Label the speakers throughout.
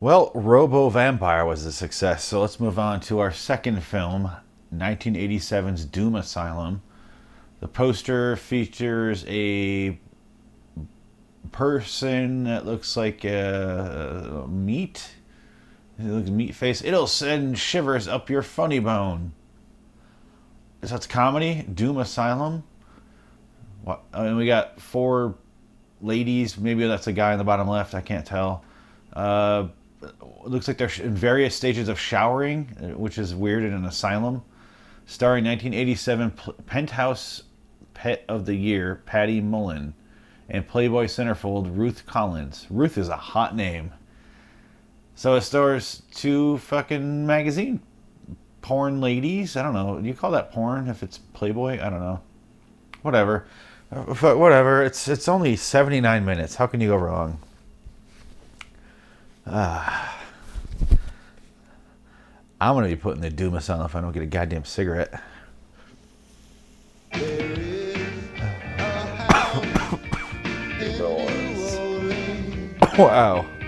Speaker 1: Well, Robo Vampire was a success, so let's move on to our second film, 1987's Doom Asylum. The poster features a person that looks like a meat. It looks meat face. It'll send shivers up your funny bone. So it's comedy, Doom Asylum. What? I mean, we got four ladies. Maybe that's a guy in the bottom left. I can't tell. Uh, looks like they're in various stages of showering, uh, which is weird in an asylum. Starring 1987 Penthouse Pet of the Year, Patty Mullen, and Playboy centerfold Ruth Collins. Ruth is a hot name. So it stars two fucking magazine porn ladies. I don't know. Do you call that porn if it's Playboy? I don't know. Whatever. Uh, whatever. It's it's only 79 minutes. How can you go wrong? Ah. I'm gonna be putting the Doom on if I don't get a goddamn cigarette. wow.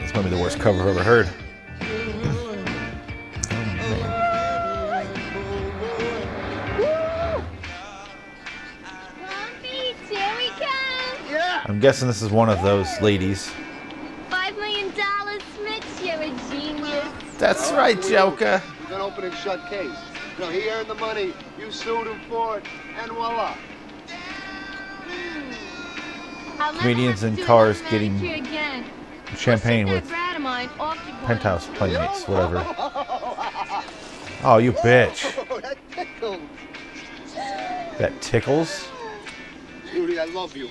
Speaker 1: this might be the worst cover I've ever heard. Guessing this is one of those ladies.
Speaker 2: Five million dollars, Mitch. You're a genius.
Speaker 1: That's right, oh, Joker.
Speaker 3: It's an open and shut case. You know, he earned the money, you sued him for it, and voila.
Speaker 2: I'll
Speaker 1: Comedians in cars getting
Speaker 2: again.
Speaker 1: Champagne with
Speaker 2: brat of mine off your body.
Speaker 1: penthouse playmates, whatever. Oh, you bitch.
Speaker 3: Oh, that tickled.
Speaker 1: That tickles?
Speaker 3: Judy, I love you.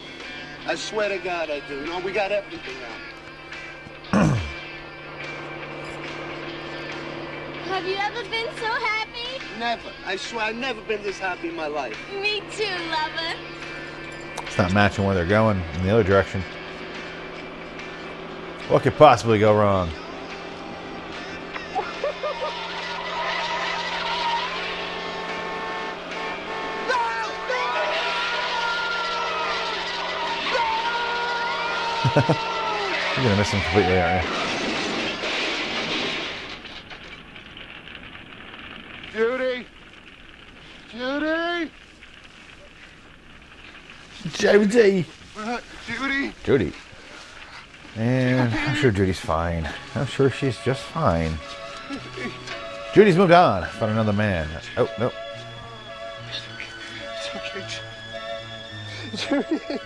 Speaker 3: I swear to God I do. No, we got everything now.
Speaker 2: Have you ever been so happy?
Speaker 3: Never. I swear I've never been this happy in my life.
Speaker 2: Me too, lover.
Speaker 1: It's not matching where they're going in the other direction. What could possibly go wrong? You're gonna miss him completely, aren't you?
Speaker 3: Judy! Judy!
Speaker 1: Judy!
Speaker 3: Judy!
Speaker 1: Judy. And I'm sure Judy's fine. I'm sure she's just fine. Judy's moved on. Found another man. Oh, no.
Speaker 3: It's okay. Judy!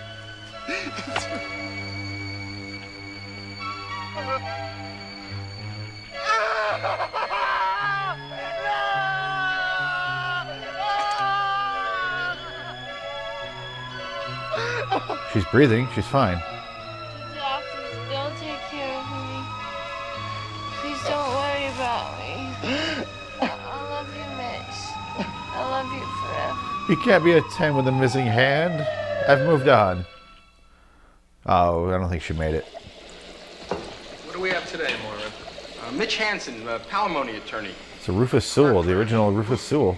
Speaker 1: She's breathing. She's fine.
Speaker 4: Doctors, they'll take care of me. Please don't worry about me. I love you, Mitch. I love you forever.
Speaker 1: You can't be a 10 with a missing hand. I've moved on. Oh, I don't think she made it.
Speaker 5: What do we have today, Moira? Uh, Mitch Hansen, uh, palimony attorney.
Speaker 1: It's a Rufus Sewell, the original Rufus Sewell.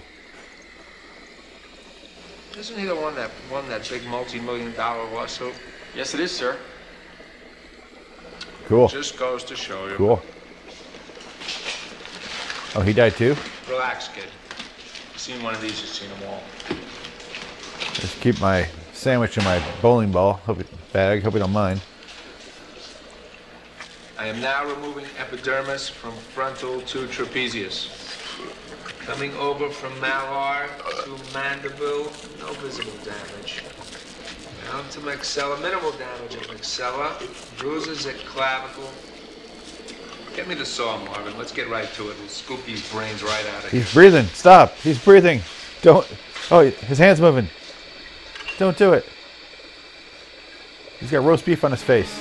Speaker 6: Isn't he the one that won that big multi-million dollar lawsuit?
Speaker 5: Yes, it is, sir.
Speaker 1: Cool.
Speaker 6: Just goes to show you.
Speaker 1: Cool. Oh, he died too?
Speaker 6: Relax, kid. You've seen one of these, you've seen them all.
Speaker 1: Just keep my sandwich in my bowling ball hope you, bag. Hope you don't mind.
Speaker 6: I am now removing epidermis from frontal to trapezius. Coming over from malar to mandible, no visible damage. Down to maxilla, minimal damage at maxilla, bruises at clavicle. Get me the saw, Marvin. Let's get right to it. We'll scoop these brains right out of here.
Speaker 1: He's breathing. Stop. He's breathing. Don't. Oh, his hand's moving. Don't do it. He's got roast beef on his face.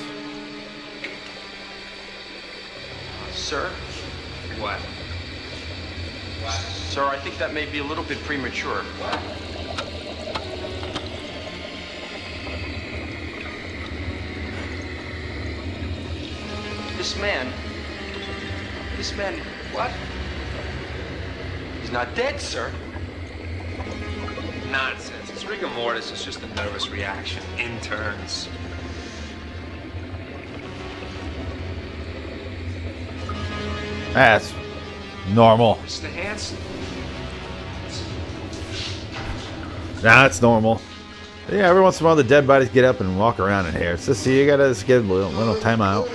Speaker 5: Sir?
Speaker 6: What?
Speaker 5: Sir, I think that may be a little bit premature. This man. This man. What? He's not dead, sir.
Speaker 6: Nonsense. It's rigor mortis It's just a nervous reaction. Interns.
Speaker 1: That's normal.
Speaker 6: Mr. Hanson.
Speaker 1: Nah, it's normal. Yeah, every once in a while the dead bodies get up and walk around in here. So see, you gotta just get a little, little time out.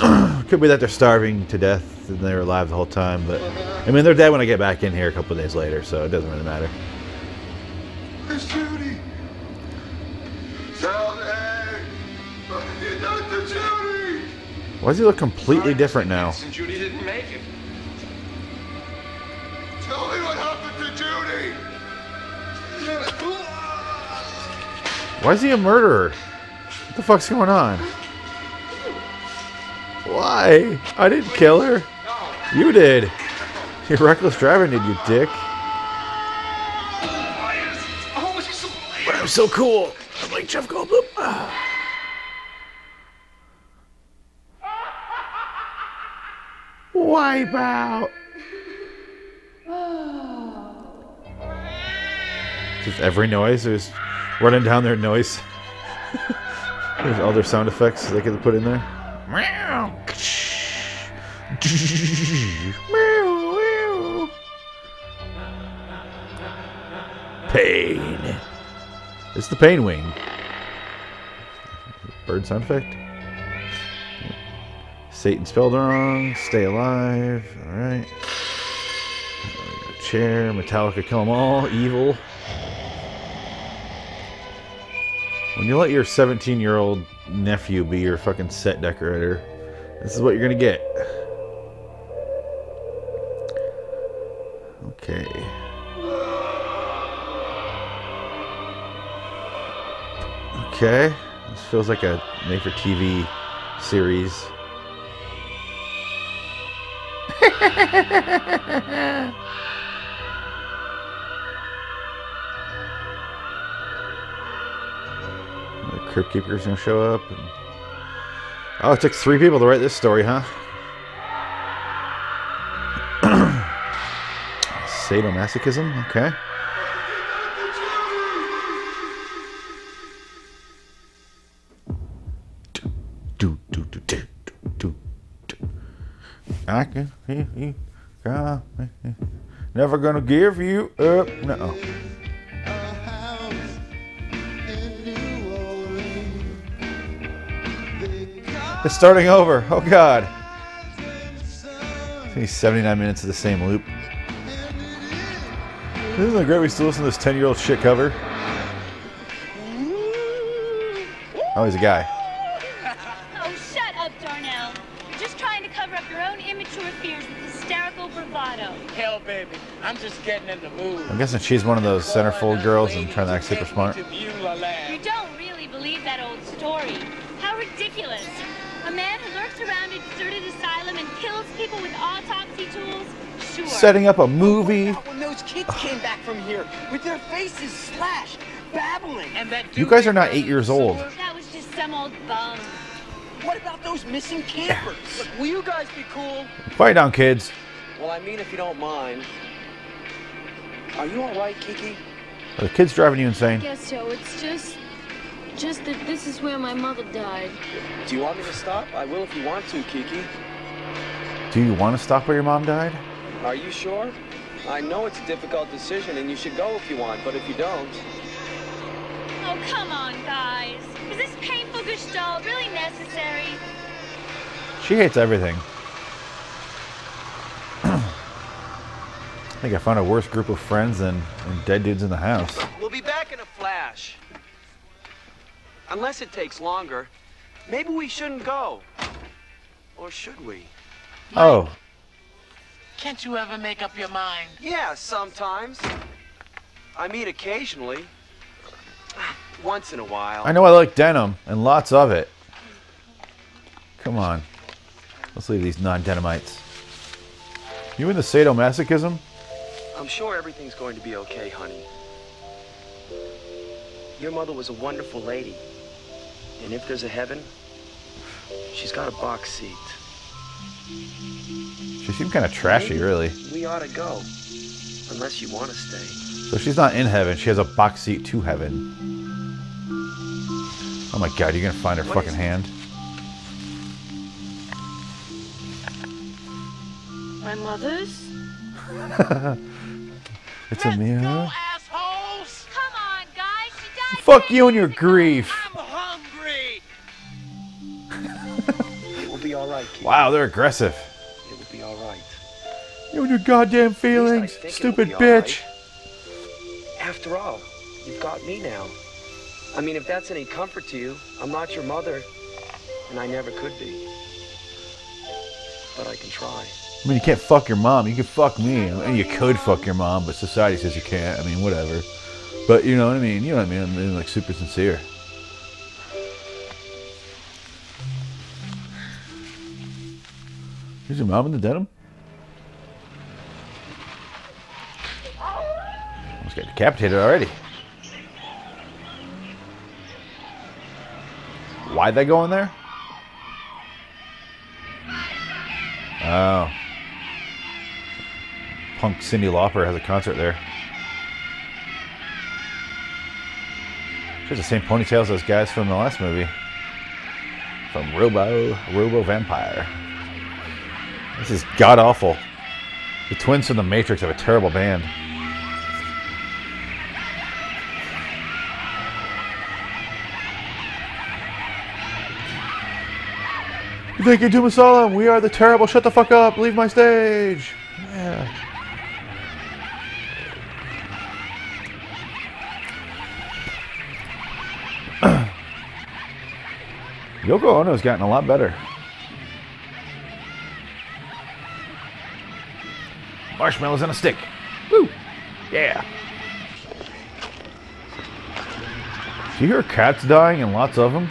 Speaker 1: Could be that they're starving to death and they were alive the whole time, but I mean they're dead when I get back in here a couple of days later, so it doesn't really matter.
Speaker 3: Miss Judy. Tell me. Dr. Judy.
Speaker 1: Why does he look completely different now?
Speaker 6: Hanson, Judy didn't make it.
Speaker 1: Why is he a murderer? What the fuck's going on? Why? I didn't kill her. You did. You're reckless driving, did you, dick? But I'm so cool. I'm like Jeff Goldblum. Wipe out. Just every noise. There's running down their noise. There's all their sound effects they could put in there. Pain. It's the pain wing. Bird sound effect. Satan spelled wrong. Stay alive. All right. Chair. Metallica. Kill 'em all. Evil. When you let your 17 year old nephew be your fucking set decorator, this is what you're gonna get. Okay. Okay. This feels like a made for TV series. Crypt Keeper's gonna show up. And... Oh, it took three people to write this story, huh? Sadomasochism? Okay. Do, do, do, do, do, do. I can hear you. Never gonna give you up. No. It's starting over. Oh God. He's 79 minutes of the same loop. Isn't it great we still listen to this 10 year old shit cover? Oh, he's a guy.
Speaker 2: Oh, shut up, Darnell. You're just trying to cover up your own immature fears with hysterical bravado.
Speaker 7: Hell, baby, I'm just getting in the mood.
Speaker 1: I'm guessing she's one of those centerfold girls and trying to act super smart.
Speaker 2: You
Speaker 1: Setting up a movie.
Speaker 7: Oh, when those kids came back from here with their faces slashed, babbling. And that
Speaker 1: You guys are not eight years old.
Speaker 2: That was just some old bum.
Speaker 7: What about those missing campers? Look, will you guys be cool?
Speaker 1: Quiet down, kids.
Speaker 7: Well, I mean, if you don't mind. Are you all right, Kiki?
Speaker 1: Are the kids driving you insane?
Speaker 4: Guess so. It's just, just that this is where my mother died.
Speaker 7: Do you want me to stop? I will if you want to, Kiki.
Speaker 1: Do you want to stop where your mom died?
Speaker 7: Are you sure? I know it's a difficult decision, and you should go if you want, but if you don't,
Speaker 2: Oh, come on, guys. Is this painful gestalt really necessary?
Speaker 1: She hates everything. I think I found a worse group of friends than, than dead dudes in the house.
Speaker 7: We'll be back in a flash. Unless it takes longer, maybe we shouldn't go. Or should we?
Speaker 1: Oh,
Speaker 8: Can't you ever make up your mind?
Speaker 7: Yeah, sometimes. I mean, occasionally. Once in a while.
Speaker 1: I know I like denim and lots of it. Come on. Let's leave these non denimites. You into sadomasochism?
Speaker 7: I'm sure everything's going to be okay, honey. Your mother was a wonderful lady. And if there's a heaven, she's got a box seat.
Speaker 1: She seemed kind of trashy,
Speaker 7: Maybe
Speaker 1: really.
Speaker 7: We ought to go. Unless you want to stay.
Speaker 1: So she's not in heaven. She has a box seat to heaven. Oh my god, you're gonna find her
Speaker 7: What
Speaker 1: fucking hand.
Speaker 4: My mother's?
Speaker 1: It's a mirror.
Speaker 8: assholes!
Speaker 2: Come on, guys. She died.
Speaker 1: Fuck you and your grief.
Speaker 8: I'm hungry!
Speaker 7: It will be all right, kid.
Speaker 1: Wow, they're aggressive. You and your goddamn
Speaker 7: At least I think it will
Speaker 1: stupid bitch.
Speaker 7: right. After all, you've got me now. I mean, if that's any comfort to you, I'm not your mother, and I never could be. But I can try.
Speaker 1: I mean, you can't fuck your mom. You can fuck me. I mean, you could fuck your mom, but society says you can't. I mean, whatever. But you know what I mean. You know what I mean. I'm being like super sincere. Is your mom in the denim? Almost got decapitated already. Why'd they go in there? Oh. Punk Cyndi Lauper has a concert there. She has the same ponytails as guys from the last movie. From Robo Robo Vampire. This is god awful. The twins from the Matrix have a terrible band. Thank you, Doom Asylum. We are the terrible. Shut the fuck up. Leave my stage. Yeah. Yoko Ono's gotten a lot better. Marshmallows on a stick. Woo! Yeah. Do you hear cats dying and lots of them?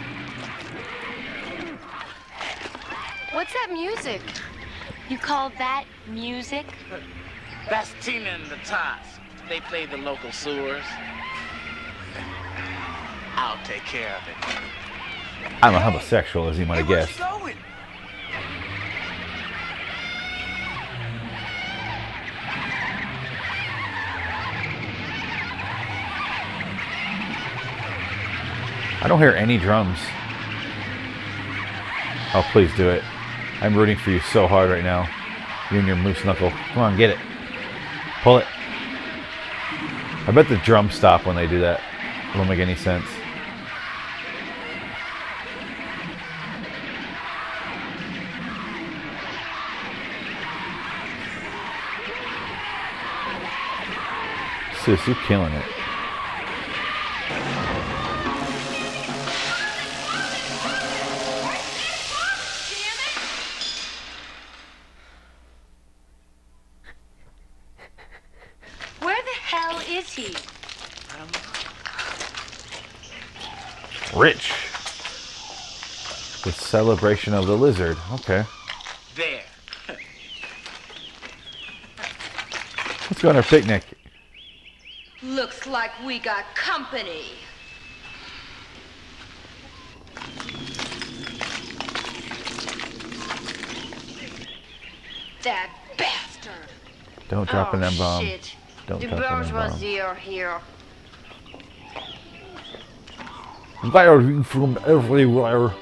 Speaker 4: What's that music?
Speaker 2: You call that music?
Speaker 8: That's Tina and the Tots. They play the local sewers. I'll take care of it.
Speaker 1: I'm a homosexual, as you might have guessed.
Speaker 8: going?
Speaker 1: I don't hear any drums. Oh, please do it. I'm rooting for you so hard right now. You and your moose knuckle. Come on, get it. Pull it. I bet the drums stop when they do that. It don't make any sense. Sis, you're killing it. Celebration of the lizard. Okay.
Speaker 8: There.
Speaker 1: Let's go on our picnic.
Speaker 9: Looks like we got company. That bastard.
Speaker 1: Don't drop
Speaker 9: oh,
Speaker 1: an M bomb.
Speaker 9: Shit.
Speaker 1: Don't
Speaker 9: the
Speaker 1: drop an M bomb.
Speaker 9: bourgeoisie are here.
Speaker 1: Firing from everywhere.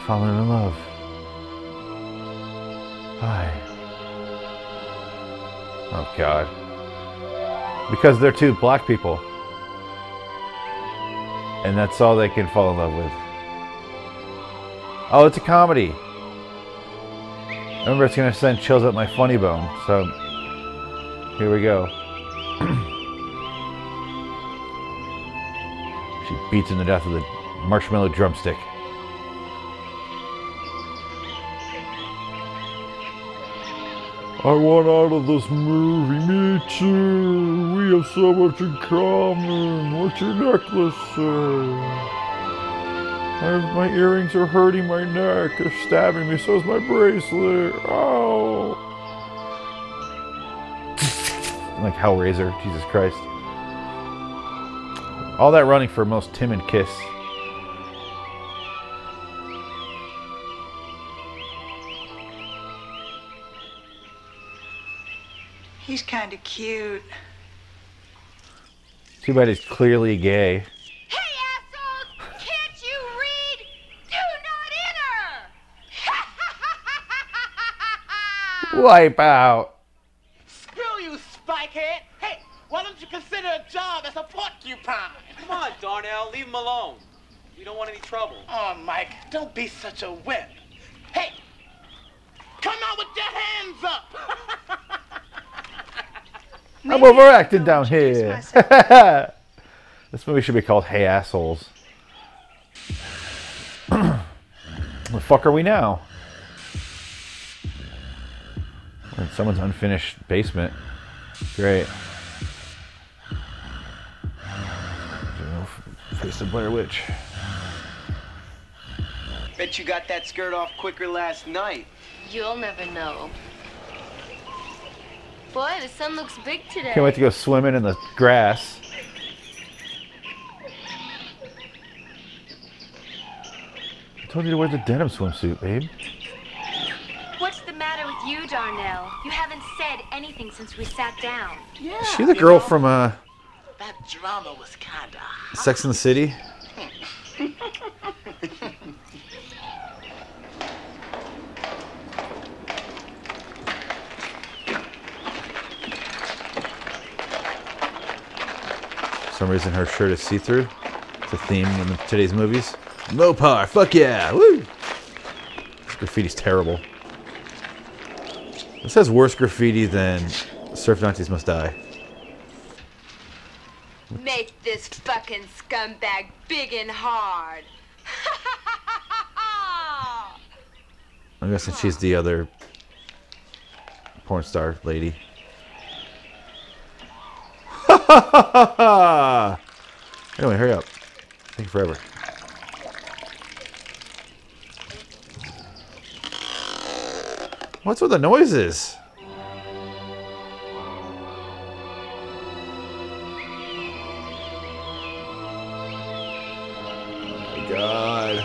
Speaker 1: I've fallen in love. Hi. Oh God. Because they're two black people. And that's all they can fall in love with. Oh, it's a comedy. Remember, it's gonna send chills up my funny bone. So, here we go. She beats him to death with a marshmallow drumstick. I want out of this movie. Me too. We have so much in common. What's your necklace say? I my earrings are hurting my neck. They're stabbing me. So is my bracelet. Oh. like Hellraiser. Jesus Christ. All that running for a most timid Kiss.
Speaker 10: He's kind of cute.
Speaker 1: Too bad he's clearly gay.
Speaker 9: Hey, assholes! Can't you read? Do not enter!
Speaker 1: Wipe out.
Speaker 8: Screw you, Spikehead! Hey, why don't you consider a job as a porcupine?
Speaker 11: Come on, Darnell, leave him alone. We don't want any trouble.
Speaker 8: Oh, Mike, don't be such a wimp. Hey, come out with your hands up!
Speaker 1: I'm overacting down here. this movie should be called Hey Assholes. the fuck are we now? We're in someone's unfinished basement. Great. Face the Blair Witch.
Speaker 7: Bet you got that skirt off quicker last night.
Speaker 4: You'll never know. Boy, the sun looks big today.
Speaker 1: Can't wait to go swimming in the grass. I told you to wear the denim swimsuit, babe.
Speaker 2: What's the matter with you, Darnell? You haven't said anything since we sat down.
Speaker 8: Yeah.
Speaker 1: Is she the girl from uh,
Speaker 8: That drama was kinda.
Speaker 1: Sex in the City? some reason her shirt is see-through. It's a theme in the, today's movies. Mopar, fuck yeah, woo! This graffiti's terrible. This has worse graffiti than Surf Nazis Must Die.
Speaker 9: Make this fucking scumbag big and hard.
Speaker 1: I'm guessing she's the other porn star lady. anyway, hurry up. Take forever. What's with the noises? Oh my god.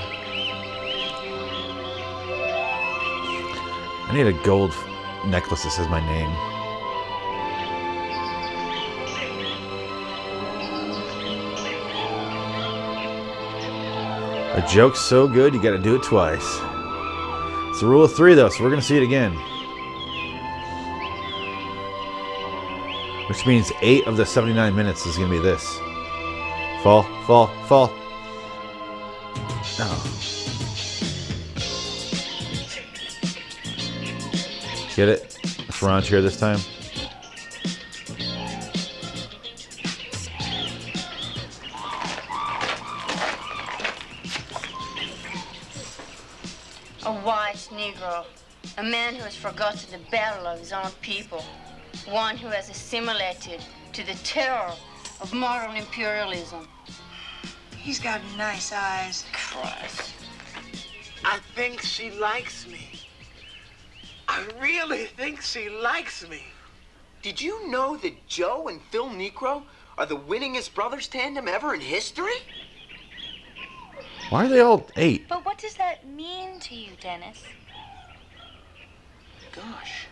Speaker 1: I need a gold necklace that says my name. A joke's so good, you gotta do it twice. It's a rule of three, though, so we're gonna see it again. Which means eight of the 79 minutes is gonna be this. Fall, fall, fall. No. Get it? It's Ron's here this time.
Speaker 12: Man who has forgotten the battle of his own people. One who has assimilated to the terror of modern imperialism.
Speaker 10: He's got nice eyes.
Speaker 8: Christ. I think she likes me. I really think she likes me.
Speaker 7: Did you know that Joe and Phil Niekro are the winningest brothers tandem ever in history?
Speaker 1: Why are they all eight?
Speaker 2: But what does that mean to you, Dennis?
Speaker 7: Gosh.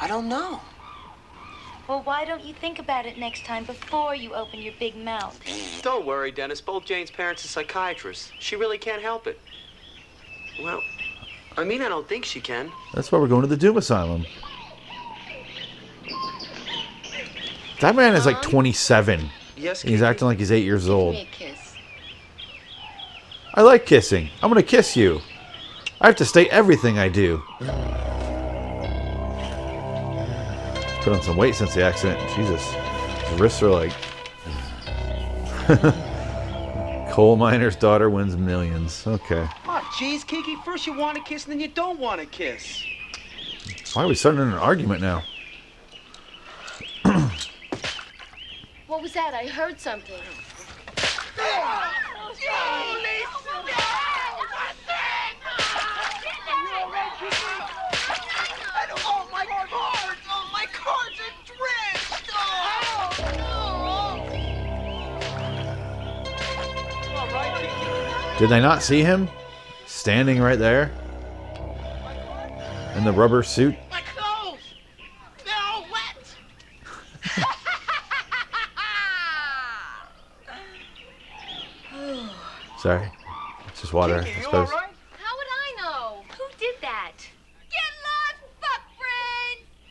Speaker 7: I don't know.
Speaker 2: Well, why don't you think about it next time before you open your big mouth? Mm.
Speaker 11: Don't worry, Dennis. Both Jane's parents are psychiatrists. She really can't help it. Well, I mean, I don't think she can.
Speaker 1: That's why we're going to the Doom Asylum. That man is like 27.
Speaker 11: Yes,
Speaker 1: and he's acting like he's eight years old.
Speaker 12: Give me a kiss.
Speaker 1: I like kissing. I'm gonna kiss you. I have to state everything I do. Put on some weight since the accident. Jesus. His wrists are like. Coal miner's daughter wins millions. Okay.
Speaker 7: Oh, jeez, Kiki. First you want to kiss, and then you don't want to kiss.
Speaker 1: Why are we starting an argument now?
Speaker 4: What was that? I heard something.
Speaker 8: Oh,
Speaker 1: Did they not see him? Standing right there? In the rubber suit?
Speaker 8: My clothes! They're all wet!
Speaker 1: Sorry. It's just water,
Speaker 2: Kiki, I suppose.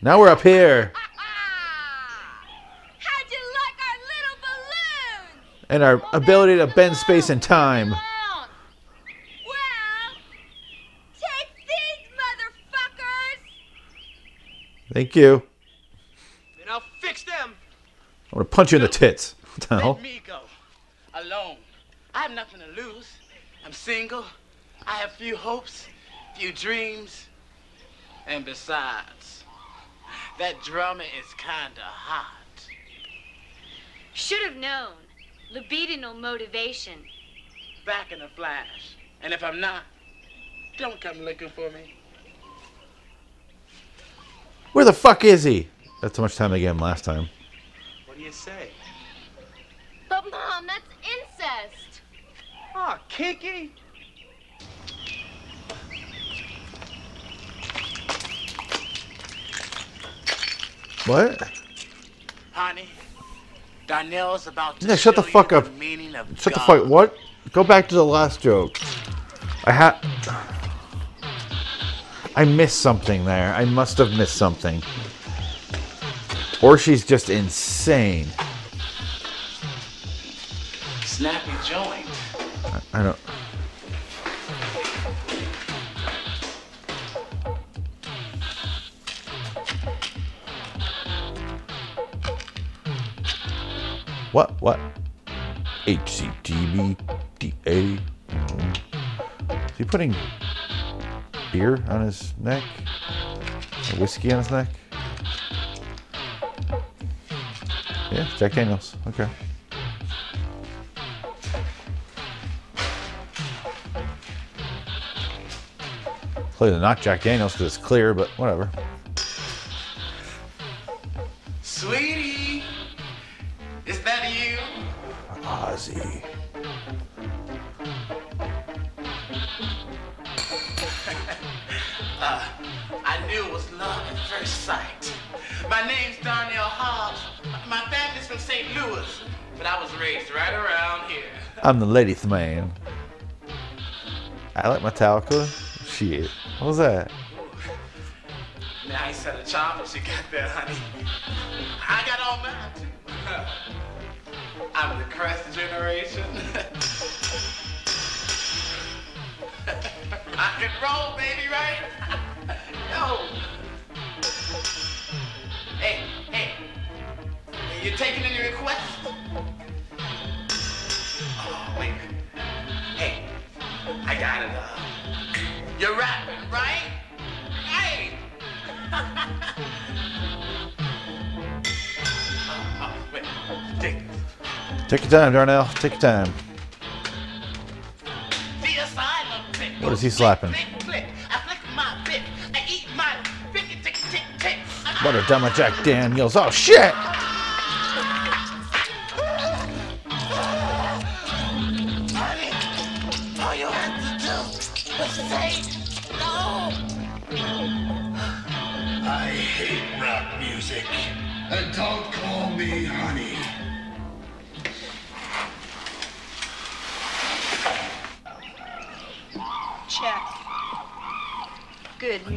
Speaker 1: Now we're up here.
Speaker 2: How'd you like our little balloon?
Speaker 1: And our ability to bend space and time.
Speaker 2: Well, take these motherfuckers!
Speaker 1: Thank you.
Speaker 8: Then I'll fix them.
Speaker 1: I want to punch you in the tits. What the hell?
Speaker 8: Let me go. Alone. I have nothing to lose. I'm single. I have few hopes, few dreams. And besides, that drummer is kinda hot.
Speaker 2: Should have known. Libidinal motivation.
Speaker 8: Back in a flash. And if I'm not, don't come looking for me.
Speaker 1: Where the fuck is he? That's how much time I gave him last time.
Speaker 5: What do you say?
Speaker 2: But mom, that's incest.
Speaker 8: Ah, oh, Kiki.
Speaker 1: What?
Speaker 8: Honey, Darnell's about to
Speaker 1: Yeah, shut the fuck up.
Speaker 8: The meaning of
Speaker 1: Shut the fuck. What? Go back to the last joke. I had. I missed something there. I must have missed something. Or she's just insane.
Speaker 8: Snappy joint.
Speaker 1: I don't. What? What? HCTBDA. Is he putting beer on his neck? Or whiskey on his neck? Yeah, Jack Daniels. Okay. Clearly not Jack Daniels because it's clear, but whatever.
Speaker 8: Sweetie, Uh, I knew it was love at first sight. My name's Darnell Hobbs. My family's from St. Louis, but I was raised right around here.
Speaker 1: I'm the ladies man. I like Metallica. Shit. What was that?
Speaker 8: Nice set of choppers you got there, honey. I got all mine too. I'm the crest generation. I can roll, baby, right? Yo. Hey, hey. You taking any requests? Oh, wait. Hey, I got it. Uh, you're rapping, right? Hey. Take
Speaker 1: your time, Darnell. Take your time. What is he slapping?
Speaker 8: Click, click. I flick my bit. I eat my tick, tick, tick, tick.
Speaker 1: What a dumb Jack Daniels. Oh shit!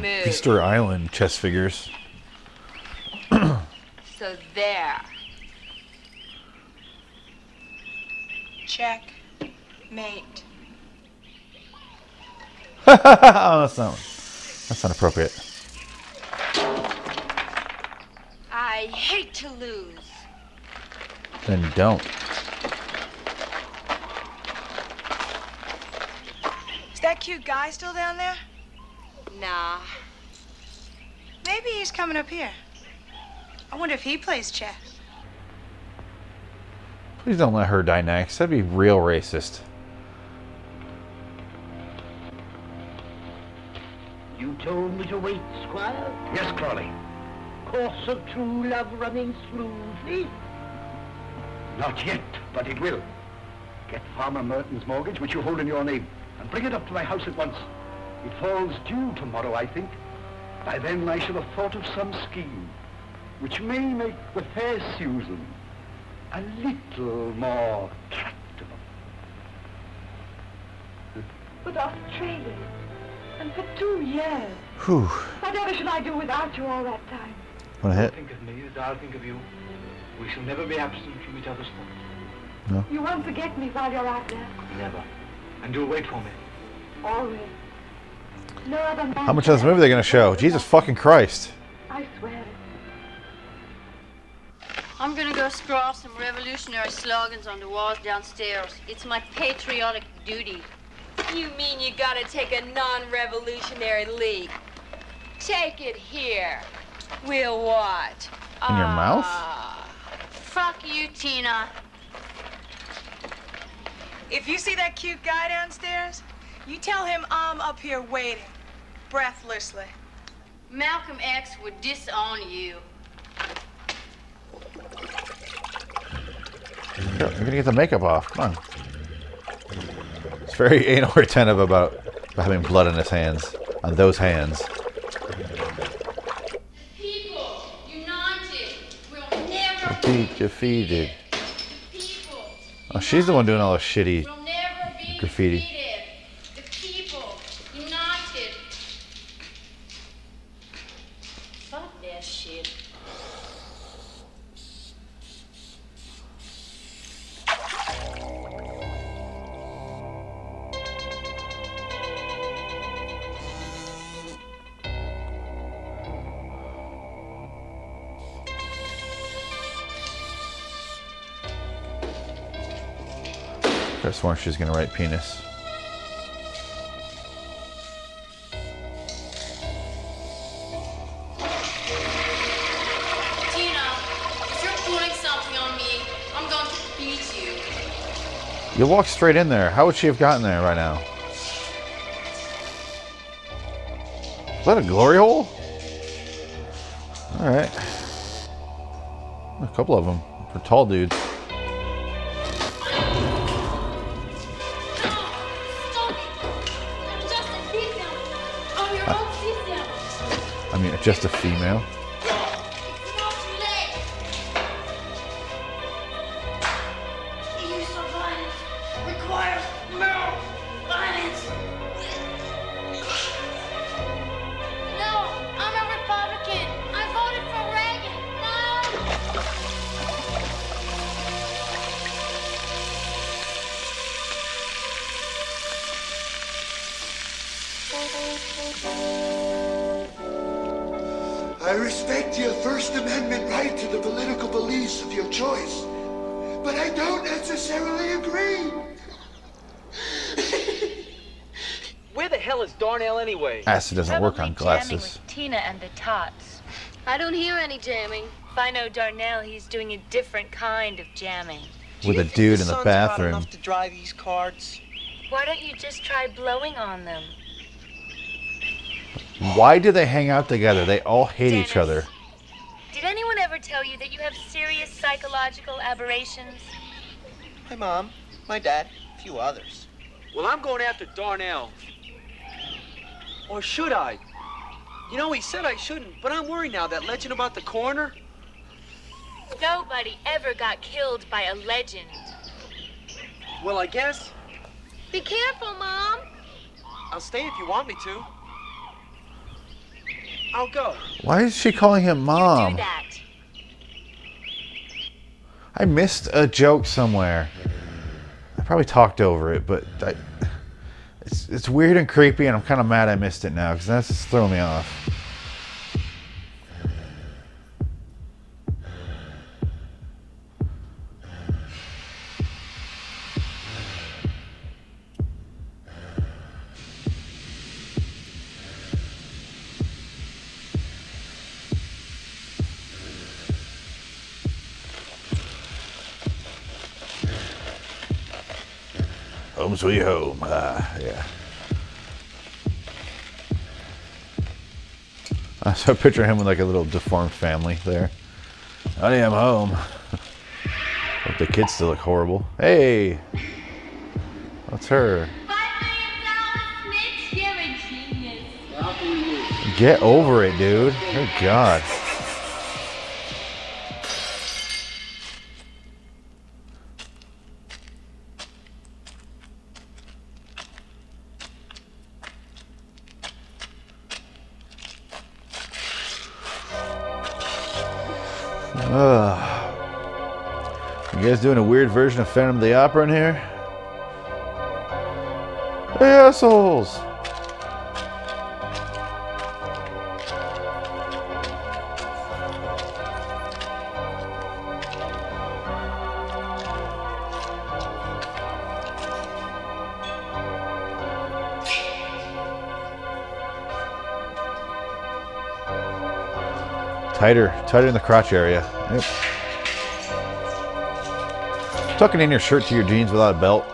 Speaker 12: Move.
Speaker 1: Easter Island chess figures.
Speaker 12: So there.
Speaker 10: Check. Mate.
Speaker 1: oh, that's not. That's not appropriate.
Speaker 12: I hate to lose.
Speaker 1: Then don't.
Speaker 10: Is that cute guy still down there?
Speaker 12: Nah.
Speaker 10: Maybe he's coming up here. I wonder if he plays chess.
Speaker 1: Please don't let her die next. That'd be real racist.
Speaker 13: You told me to wait, Squire? Yes, Crawley. Course of true love running smoothly? Eh? Not yet, but it will. Get Farmer Merton's mortgage, which you hold in your name, and bring it up to my house at once. It falls due tomorrow, I think. By then I shall have thought of some scheme, which may make the fair Susan a little more tractable.
Speaker 14: with Australia. And for two years.
Speaker 1: Whew.
Speaker 14: Whatever should I do without you all that time?
Speaker 1: Wanna hit?
Speaker 13: Think of me as I'll think of you. We shall never be absent from each other's thoughts.
Speaker 1: No.
Speaker 14: You won't forget me while you're out there.
Speaker 13: Never. And you'll wait for me.
Speaker 14: Always. No other man.
Speaker 1: How much of this movie are they gonna show? Jesus fucking Christ.
Speaker 14: I swear.
Speaker 12: I'm gonna go scrawl some revolutionary slogans on the walls downstairs. It's my patriotic duty.
Speaker 9: You mean you gotta take a non-revolutionary leap? Take it here. We'll watch.
Speaker 1: In your ah, mouth?
Speaker 12: Fuck you, Tina.
Speaker 10: If you see that cute guy downstairs, you tell him I'm up here waiting, breathlessly.
Speaker 12: Malcolm X would disown you.
Speaker 1: You're gonna get the makeup off. Come on. It's very anal retentive about having blood on his hands. On those hands.
Speaker 12: People, united, will never
Speaker 1: Be defeated. Oh, she's the one doing all the shitty graffiti.
Speaker 12: Me, I'm going to write penis.
Speaker 1: You walked straight in there. How would she have gotten there right now? Is that a glory hole? Alright. A couple of them. For tall dudes. Just a female.
Speaker 12: I
Speaker 3: respect your First Amendment right to the political beliefs of your choice, but I don't necessarily agree.
Speaker 11: Where the hell is Darnell anyway?
Speaker 1: Ah, Acid doesn't work on glasses.
Speaker 2: Tina and the Tots.
Speaker 12: I don't hear any jamming.
Speaker 2: If I know Darnell, he's doing a different kind of jamming.
Speaker 1: With a dude in the
Speaker 15: sun's hot
Speaker 1: bathroom.
Speaker 15: enough to dry these cards?
Speaker 2: Why don't you just try blowing on them?
Speaker 1: Why do they hang out together? They all hate each other.
Speaker 2: Did anyone ever tell you that you have serious psychological aberrations?
Speaker 15: My mom, my dad, a few others.
Speaker 11: Well, I'm going after Darnell. Or should I? You know, he said I shouldn't, but I'm worried now. That legend about the coroner?
Speaker 2: Nobody ever got killed by a legend.
Speaker 11: Well, I guess
Speaker 12: Be careful, Mom.
Speaker 11: I'll stay if you want me to. I'll go.
Speaker 1: Why is she calling him mom? I missed a joke somewhere. I probably talked over it, but I, it's it's weird and creepy, and I'm kind of mad I missed it now because that's just throwing me off. Home sweet home. Ah, yeah. I so I picture him with like a little deformed family there. Honey, I'm home. Hope the kids still look horrible. Hey, that's her.
Speaker 12: Mitch, you're a genius.
Speaker 1: Get over it, dude. Oh God. Ugh. You guys doing a weird version of Phantom of the Opera in here? Hey, assholes! Tighter, tighter in the crotch area. Yep. Tucking in your shirt to your jeans without a belt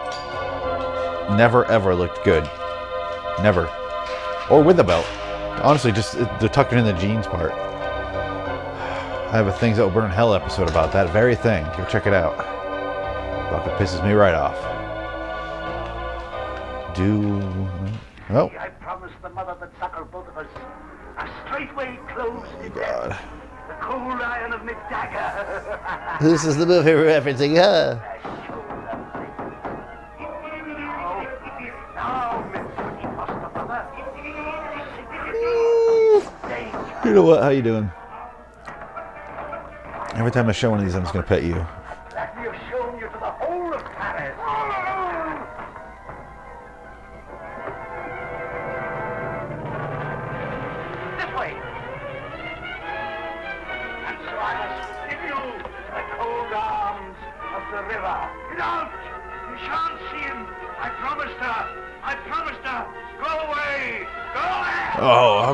Speaker 1: never ever looked good. Never. Or with a belt. Honestly, just the tucking in the jeans part. I have a Things That Will Burn Hell episode about that very thing. Go check it out. Fucking pisses me right off. Do. Oh.
Speaker 13: I promised the mother that suckle both of us a straightway close to oh, God.
Speaker 1: This is the movie we're referencing, huh? You know what? How you doing? Every time I show one of these, I'm just gonna pet you.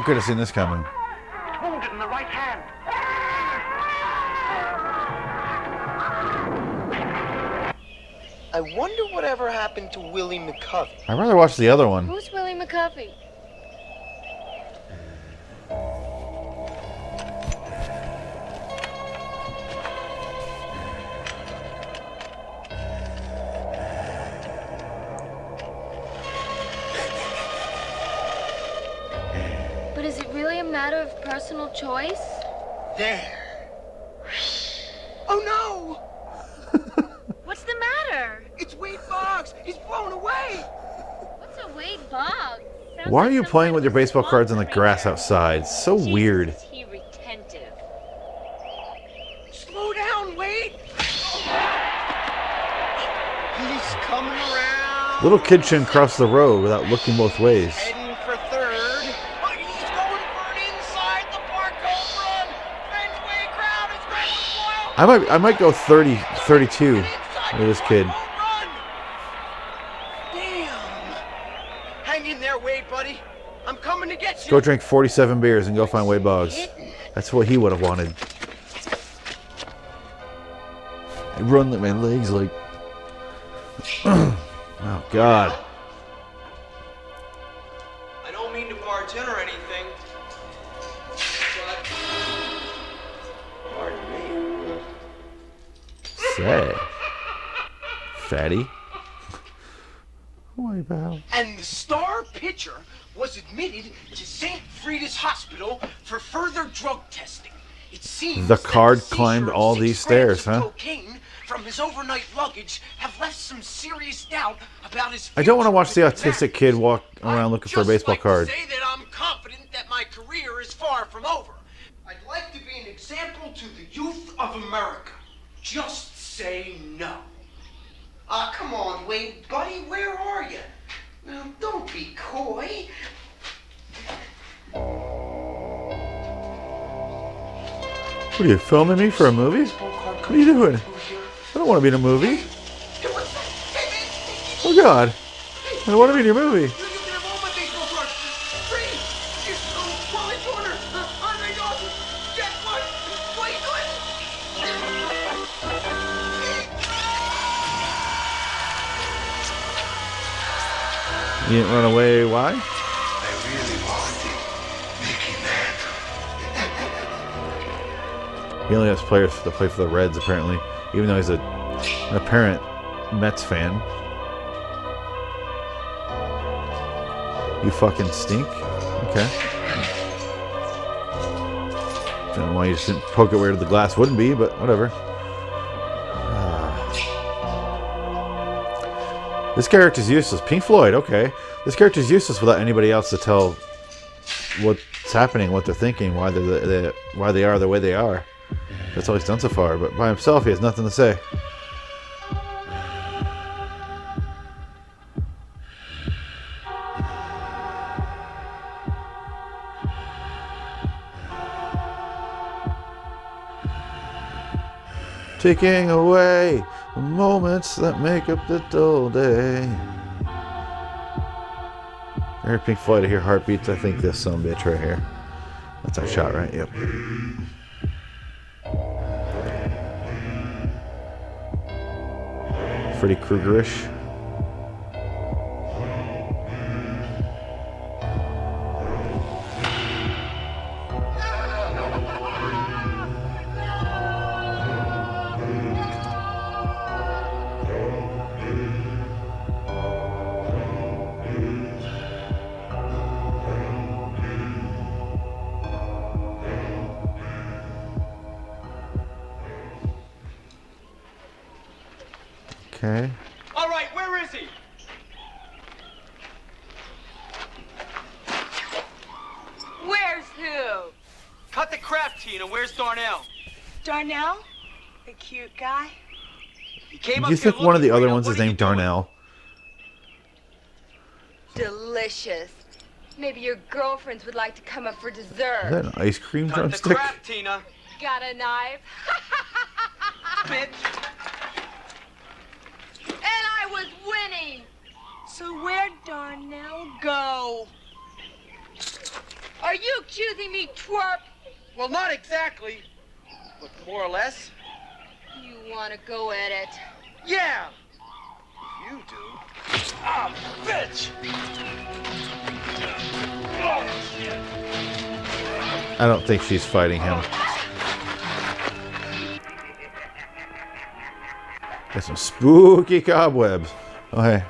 Speaker 1: Could have seen this coming?
Speaker 13: Hold it in the right hand.
Speaker 15: I wonder whatever happened to Willie McCovey.
Speaker 1: I'd rather watch the other one.
Speaker 9: Who's Willie McCuffey? Choice?
Speaker 15: There. Oh no!
Speaker 9: What's the matter?
Speaker 15: It's Wade Boggs! He's blown away!
Speaker 9: What's a Wade Boggs? Sounds
Speaker 1: Why are you
Speaker 9: some
Speaker 1: playing with your baseball cards on the
Speaker 9: swamp
Speaker 1: grass
Speaker 9: creature.
Speaker 1: outside? It's so weird.
Speaker 9: Is he retentive?
Speaker 15: Slow down, Wade! He's coming around.
Speaker 1: Little kid shouldn't cross the road without looking both ways.
Speaker 15: Heading for third. But he's going for an inside the park home run. Fenway crowd is going wild.
Speaker 1: I might I might go 30, 32 with this kid.
Speaker 15: Hang in there, Wade, buddy. I'm coming to get you.
Speaker 1: Go drink 47 beers and go find Wade Boggs. That's what he would have wanted. I run like my legs like. oh God. Say. Fatty. Why, pal?
Speaker 15: And the star pitcher was admitted to St. Frida's Hospital for further drug testing. It seems
Speaker 1: The
Speaker 15: that
Speaker 1: card
Speaker 15: seizure
Speaker 1: climbed all these stairs, huh?
Speaker 15: Cocaine from his overnight luggage have left some serious doubt about his.
Speaker 1: I don't want to watch the
Speaker 15: with
Speaker 1: autistic kid walk around looking for a baseball card.
Speaker 15: Say that I'm confident that my career is far from over. I'd like to be an example to the youth of America. Just say no. Ah, come on, Wade, buddy, where are you? Now, don't be coy.
Speaker 1: What are you filming me for a movie? What are you doing? I don't want to be in a movie. Oh God! I don't want to be in your movie. You didn't run away. Why? He only has players to play for the Reds, apparently, even though he's a, an apparent Mets fan. You fucking stink. Okay. Don't know why you didn't poke it where the glass wouldn't be, but whatever. This character's useless. Pink Floyd, okay. This character's useless without anybody else to tell what's happening, what they're thinking, why they're the, the, why they are the way they are. That's all he's done so far, but by himself, he has nothing to say. Taking away the moments that make up the dull day. I hear Pink Floyd, I hear heartbeats. I think this some bitch right here. That's our shot, right? Yep. Freddy Kruegerish. You think one of the other ones is named Darnell?
Speaker 9: Delicious. Maybe your girlfriends would like to come up for dessert.
Speaker 1: Is that an ice cream
Speaker 7: Cut the
Speaker 1: drumstick?
Speaker 7: crap, Tina.
Speaker 9: Got a knife?
Speaker 7: Bitch.
Speaker 9: And I was winning.
Speaker 10: So where'd Darnell go?
Speaker 9: Are you accusing me, twerp?
Speaker 7: Well, not exactly, but more or less.
Speaker 9: You want to go at it?
Speaker 7: Yeah. You do. Ah, bitch.
Speaker 1: I don't think she's fighting him. Got some spooky cobwebs. Oh,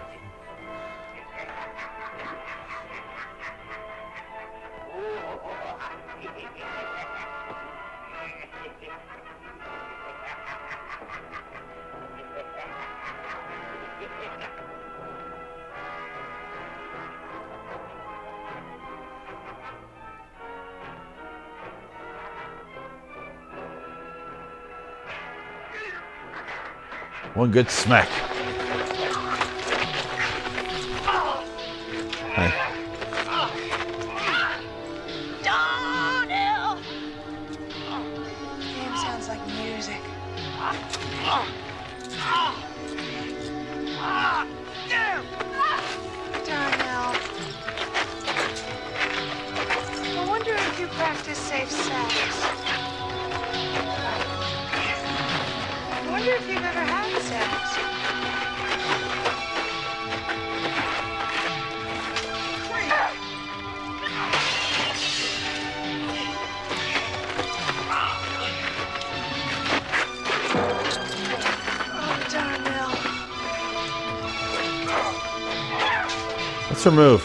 Speaker 1: One good smack. What's her move?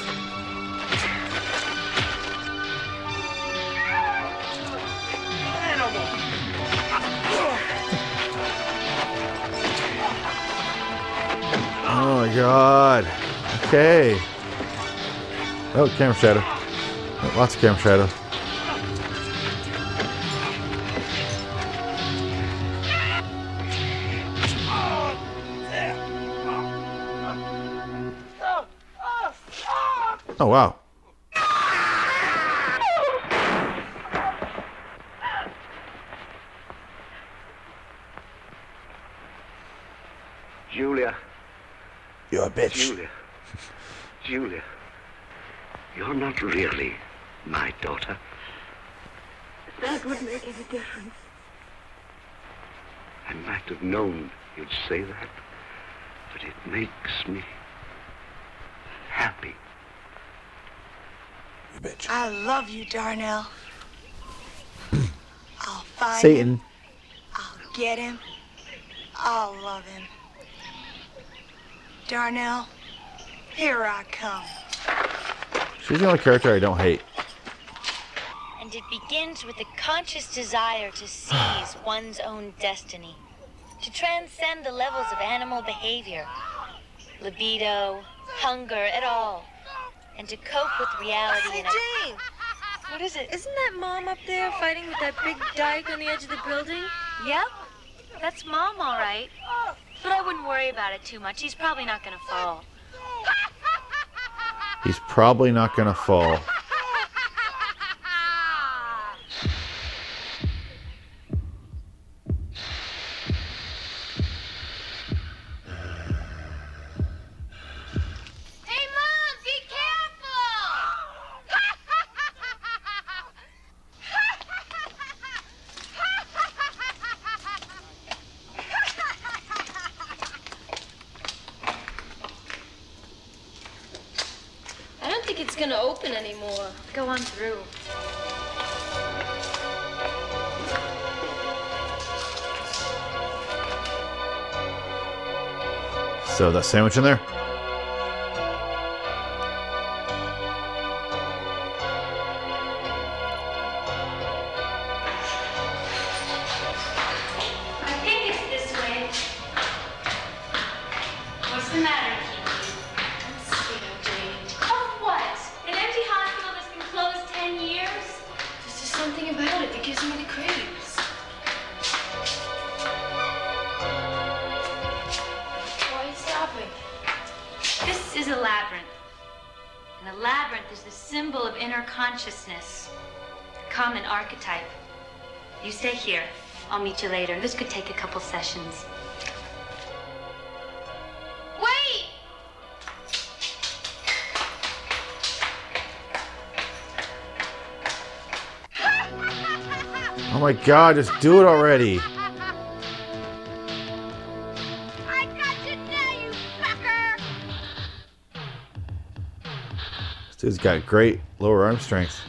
Speaker 1: Oh my god. Okay. Oh, camera shadow. Lots of camera shadow. Bitch.
Speaker 13: Julia. Julia. You're not really my daughter.
Speaker 14: That would make any difference.
Speaker 13: I might have known you'd say that, but it makes me happy.
Speaker 10: I love you, Darnell. I'll find him.
Speaker 1: Satan.
Speaker 10: I'll get him. I'll love him. Darnell, here I come.
Speaker 1: She's the only character I don't hate.
Speaker 2: And it begins with a conscious desire to seize one's own destiny, to transcend the levels of animal behavior, libido, hunger, et all, and to cope with reality in a.
Speaker 10: Jane!
Speaker 2: What is it?
Speaker 9: Isn't that mom up there fighting with that big dyke on the edge of the building?
Speaker 2: Yep. That's Mom, all right. But I wouldn't worry about it too much. He's probably not gonna fall.
Speaker 1: He's probably not gonna fall.
Speaker 16: Hey, Mom, be
Speaker 9: I don't think it's anymore.
Speaker 2: Go on through.
Speaker 1: So that sandwich in there? God, just do it already. This dude's got great lower arm strength.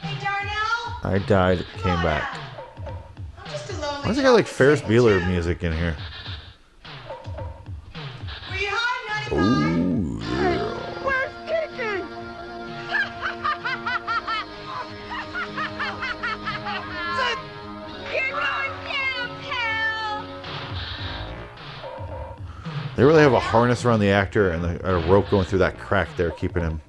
Speaker 10: Hey, Darnell.
Speaker 1: I died, came back.
Speaker 10: I'm just
Speaker 1: Why does it got like Ferris Bueller music in here? Harness around the actor and a, a rope going through that crack there, keeping him.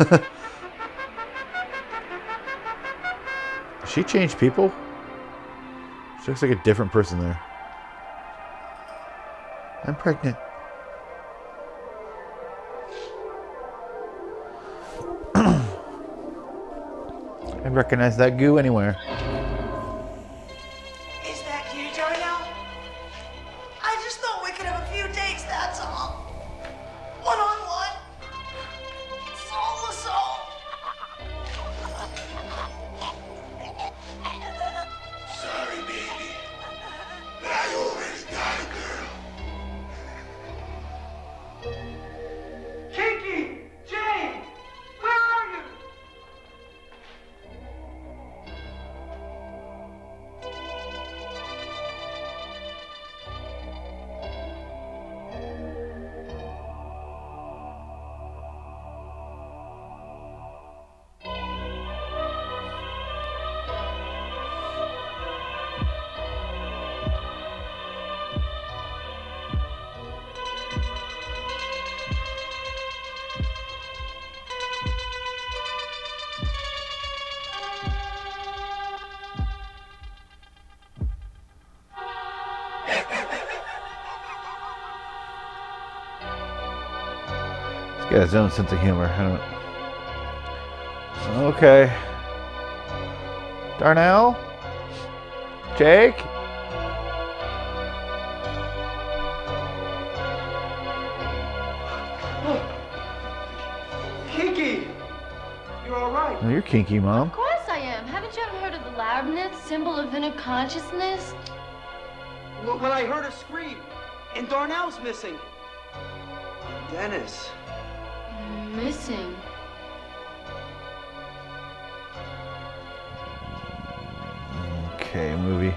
Speaker 1: She changed people? She looks like a different person there. I'm pregnant. I recognize that goo anywhere. His own sense of humor. I don't. Okay. Darnell? Jake?
Speaker 7: Kiki! You're all right.
Speaker 1: Oh, you're kinky, Mom.
Speaker 9: Of course I am. Haven't you ever heard of the labyrinth, symbol of inner consciousness?
Speaker 7: Well, when I heard her scream, and Darnell's missing. Dennis.
Speaker 9: Missing.
Speaker 1: Okay, movie.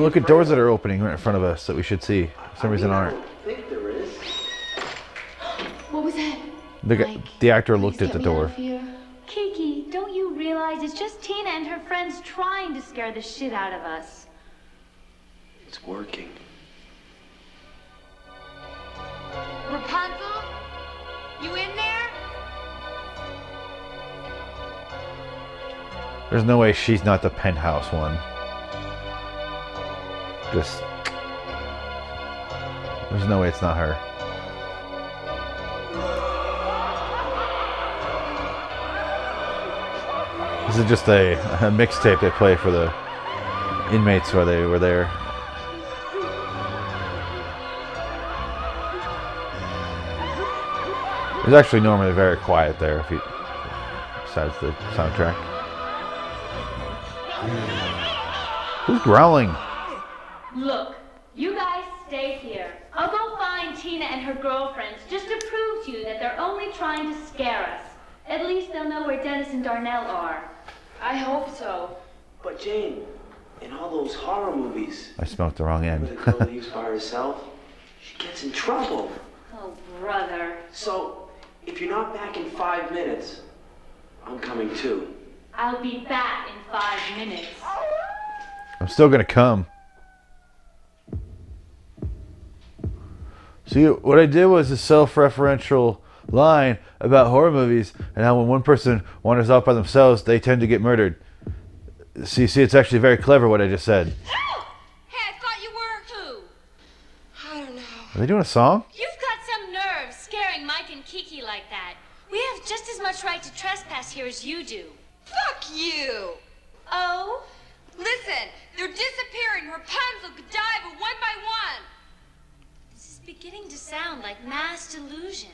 Speaker 7: There's nothing to
Speaker 1: Just
Speaker 7: be
Speaker 1: don't look at doors that are opening right in front of us that we should see. For some
Speaker 7: I
Speaker 1: reason
Speaker 7: mean,
Speaker 1: aren't.
Speaker 7: don't think there is.
Speaker 17: What was that?
Speaker 1: The, guy, the actor looked at the door.
Speaker 17: of. Kiki, don't you realize it's just Tina and her friends trying to scare the shit out of us?
Speaker 7: It's working.
Speaker 9: Rapunzel? You in there?
Speaker 1: There's no way she's not the penthouse one. Just. There's no way it's not her. This is just a, a mixtape they play for the inmates while they were there. It's actually normally very quiet there, if you, besides the soundtrack. Who's growling?
Speaker 17: Look, you guys stay here. I'll go find Tina and her girlfriends just to prove to you that they're only trying to scare us. At least they'll know where Dennis and Darnell are.
Speaker 12: I hope so.
Speaker 7: But Jane, in all those horror movies,
Speaker 1: I smoked the wrong
Speaker 7: where
Speaker 1: end.
Speaker 7: the girl leaves by herself, she gets in trouble.
Speaker 17: Oh, brother.
Speaker 7: So, if you're not back in five minutes, I'm coming too.
Speaker 17: I'll be back in five minutes.
Speaker 1: I'm still gonna come. See, what I did was a self-referential line about horror movies and how when one person wanders off by themselves, they tend to get murdered. See, see, it's actually very clever what I just said.
Speaker 9: Hey, I thought you were who?
Speaker 12: I don't know.
Speaker 1: Are they doing a song?
Speaker 2: You've got some nerve scaring Mike and Kiki like that. We have just as much right to trespass here as you do.
Speaker 9: Fuck you!
Speaker 2: Oh?
Speaker 9: Listen, they're disappearing. Rapunzel, Godiva, one by one.
Speaker 2: This is beginning to sound like mass delusion.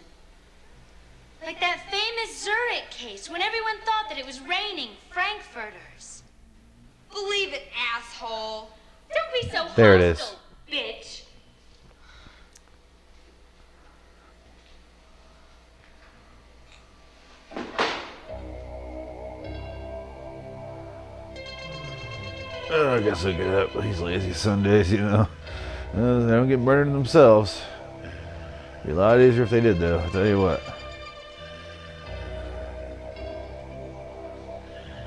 Speaker 2: Like that famous Zurich case when everyone thought that it was raining Frankfurters.
Speaker 9: Believe it, asshole.
Speaker 2: Don't be so
Speaker 1: There it is.
Speaker 2: hostile, bitch.
Speaker 1: Oh, I guess I'll get up these lazy Sundays, you know. Uh, they don't get murdered themselves. Be a lot easier if they did, though. I'll tell you what.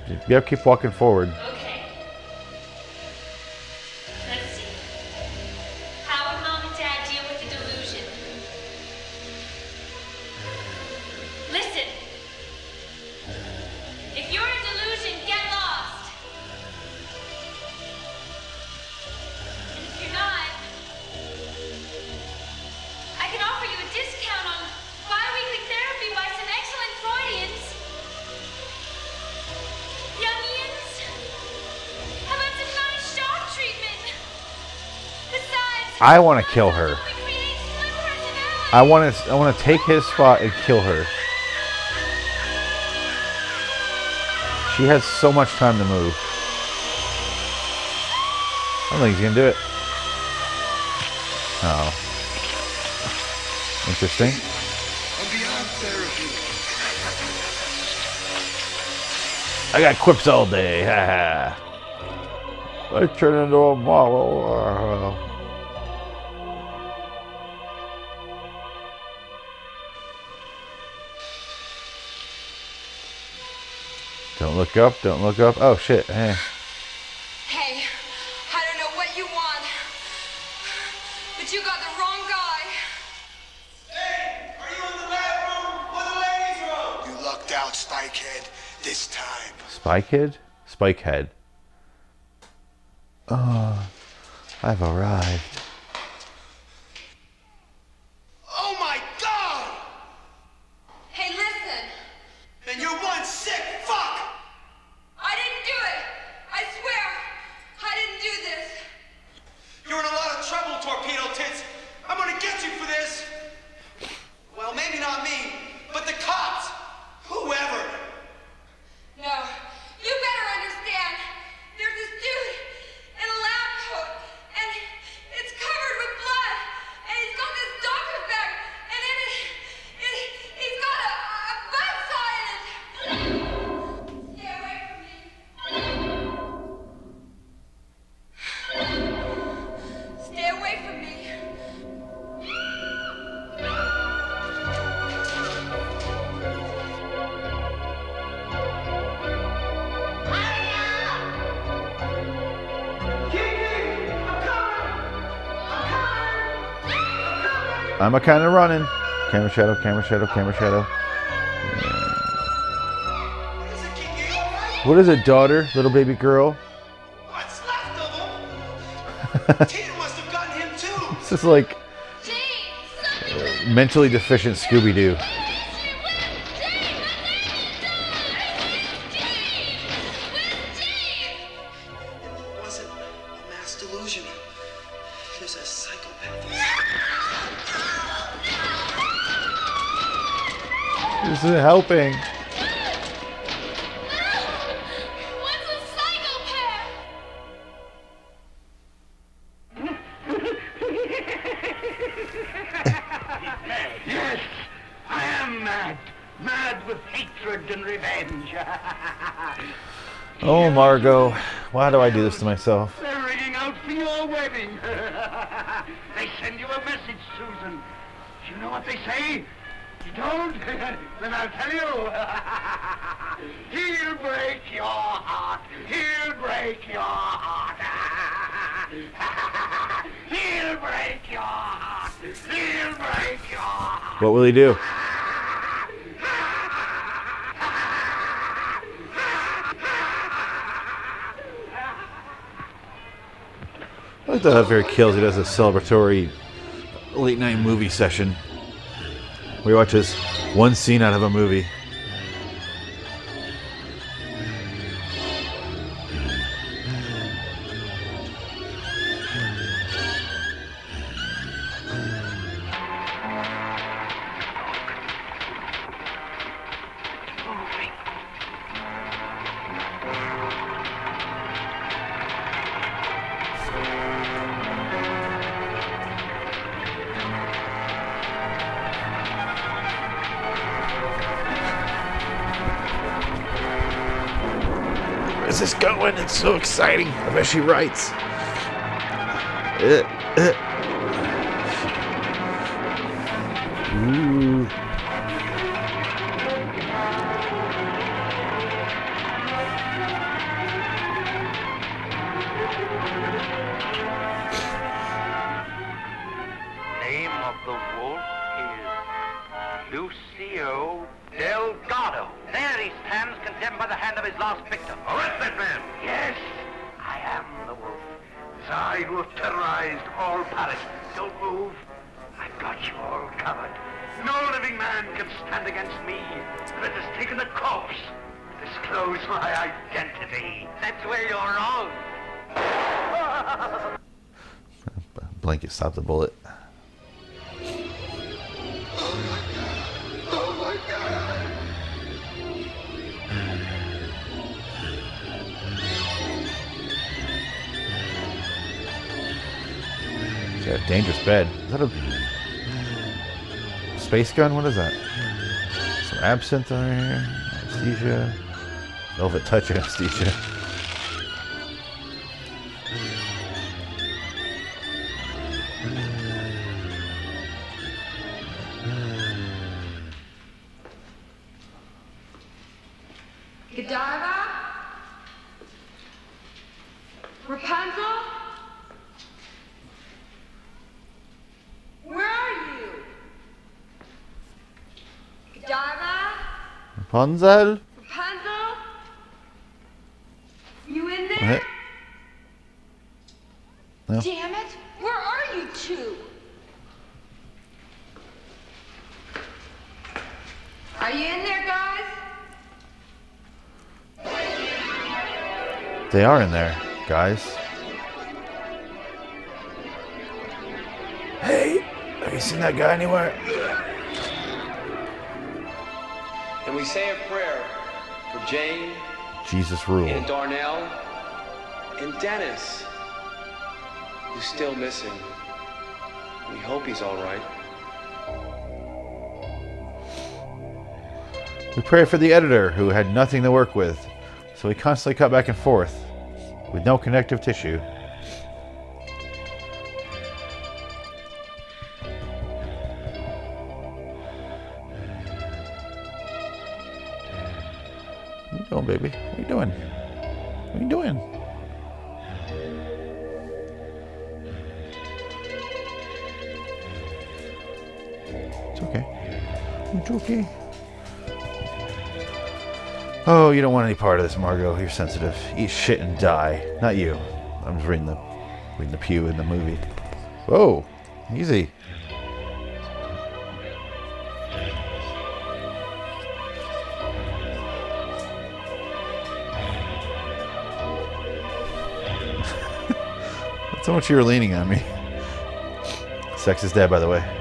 Speaker 1: You gotta keep walking forward.
Speaker 2: Okay. I
Speaker 1: want to kill her. I want to. I want to take his spot and kill her. She has so much time to move. I don't think he's gonna do it. Oh, interesting. I got quips all day. I turn into a model. look up. Don't look up. Oh shit. Hey.
Speaker 9: Hey, I don't know what you want, but you got the wrong guy. Hey,
Speaker 15: are you in the bathroom or the ladies'
Speaker 9: room? You lucked out, Spikehead, this time. Spy Kid? Spike Head. Oh, I've arrived.
Speaker 1: I'm a kind of running. Camera shadow, camera shadow, camera shadow. What is it, daughter? Little baby girl?
Speaker 15: What's left of him? Tina must have gotten him too.
Speaker 1: This is like uh, mentally deficient Scooby Doo.
Speaker 13: Revenge.
Speaker 1: Oh, Margot. Why do I do this to myself?
Speaker 13: What
Speaker 1: will he do? I like that after he kills, he does a celebratory late night movie session. We watch this one scene out of a movie. Exciting. I bet she writes. Uh, uh. Ooh.
Speaker 13: name of the wolf is Lucio Delgado. There he stands, condemned by the hand of his last victim. Arrest that man! Yes, I am the wolf. It's I who have terrorized all Paris. Don't move. I've got you all covered. No living man can stand against me. It has taken the corpse disclose my identity. That's where you're wrong.
Speaker 1: Blanket stopped the bullet. A dangerous bed. Is that a space gun? What is that? Some absinthe over here. Anesthesia. Velvet touch anesthesia.
Speaker 9: Rapunzel?
Speaker 1: Rapunzel?
Speaker 9: You in there?
Speaker 1: What? No.
Speaker 9: Damn it! Where are you two? Are you in there, guys?
Speaker 1: They are in there, guys. Hey, have you seen that guy anywhere?
Speaker 5: We say a prayer for Jane
Speaker 1: Jesus rule.
Speaker 5: and Darnell and Dennis, who's still missing? We hope he's all right.
Speaker 1: We pray for the editor who had nothing to work with, so he constantly cut back and forth with no connective tissue. It's okay. Oh, you don't want any part of this, Margot. You're sensitive. Eat shit and die. Not you. I'm just reading the reading the pew in the movie. Whoa, easy. That's how much you were leaning on me. Sex is dead, by the way.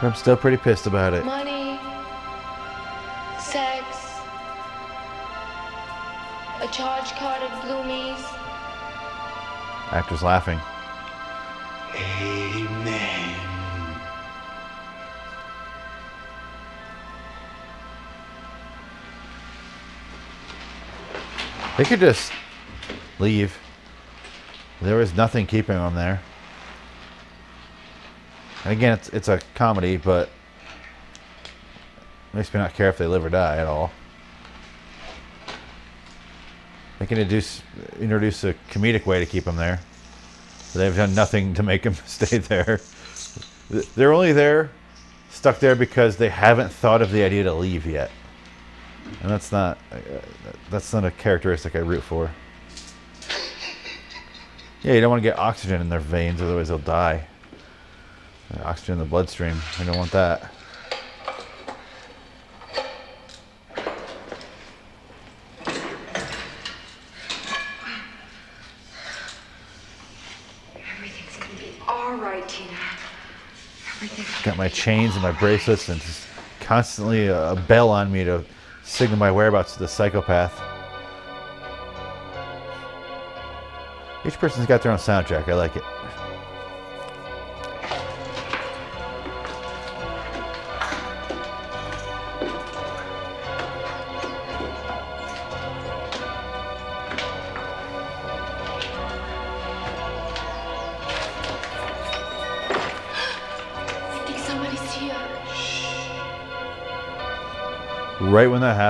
Speaker 1: I'm still pretty pissed about it.
Speaker 4: Money, sex, a charge card at Bloomies.
Speaker 1: Actors laughing.
Speaker 3: Amen.
Speaker 1: They could just leave. There was nothing keeping them there. And again, it's it's a comedy, but makes me not care if they live or die at all. They can introduce introduce a comedic way to keep them there. They've done nothing to make them stay there. They're only there, stuck there because they haven't thought of the idea to leave yet, and that's not uh, that's not a characteristic I root for. Yeah, you don't want to get oxygen in their veins, otherwise they'll die. Oxygen in the bloodstream. I don't want that.
Speaker 9: Everything's gonna be all right, Tina. Everything's
Speaker 1: Got my chains and my bracelets, and just constantly a bell on me to signal my whereabouts to the psychopath. Each person's got their own soundtrack. I like it.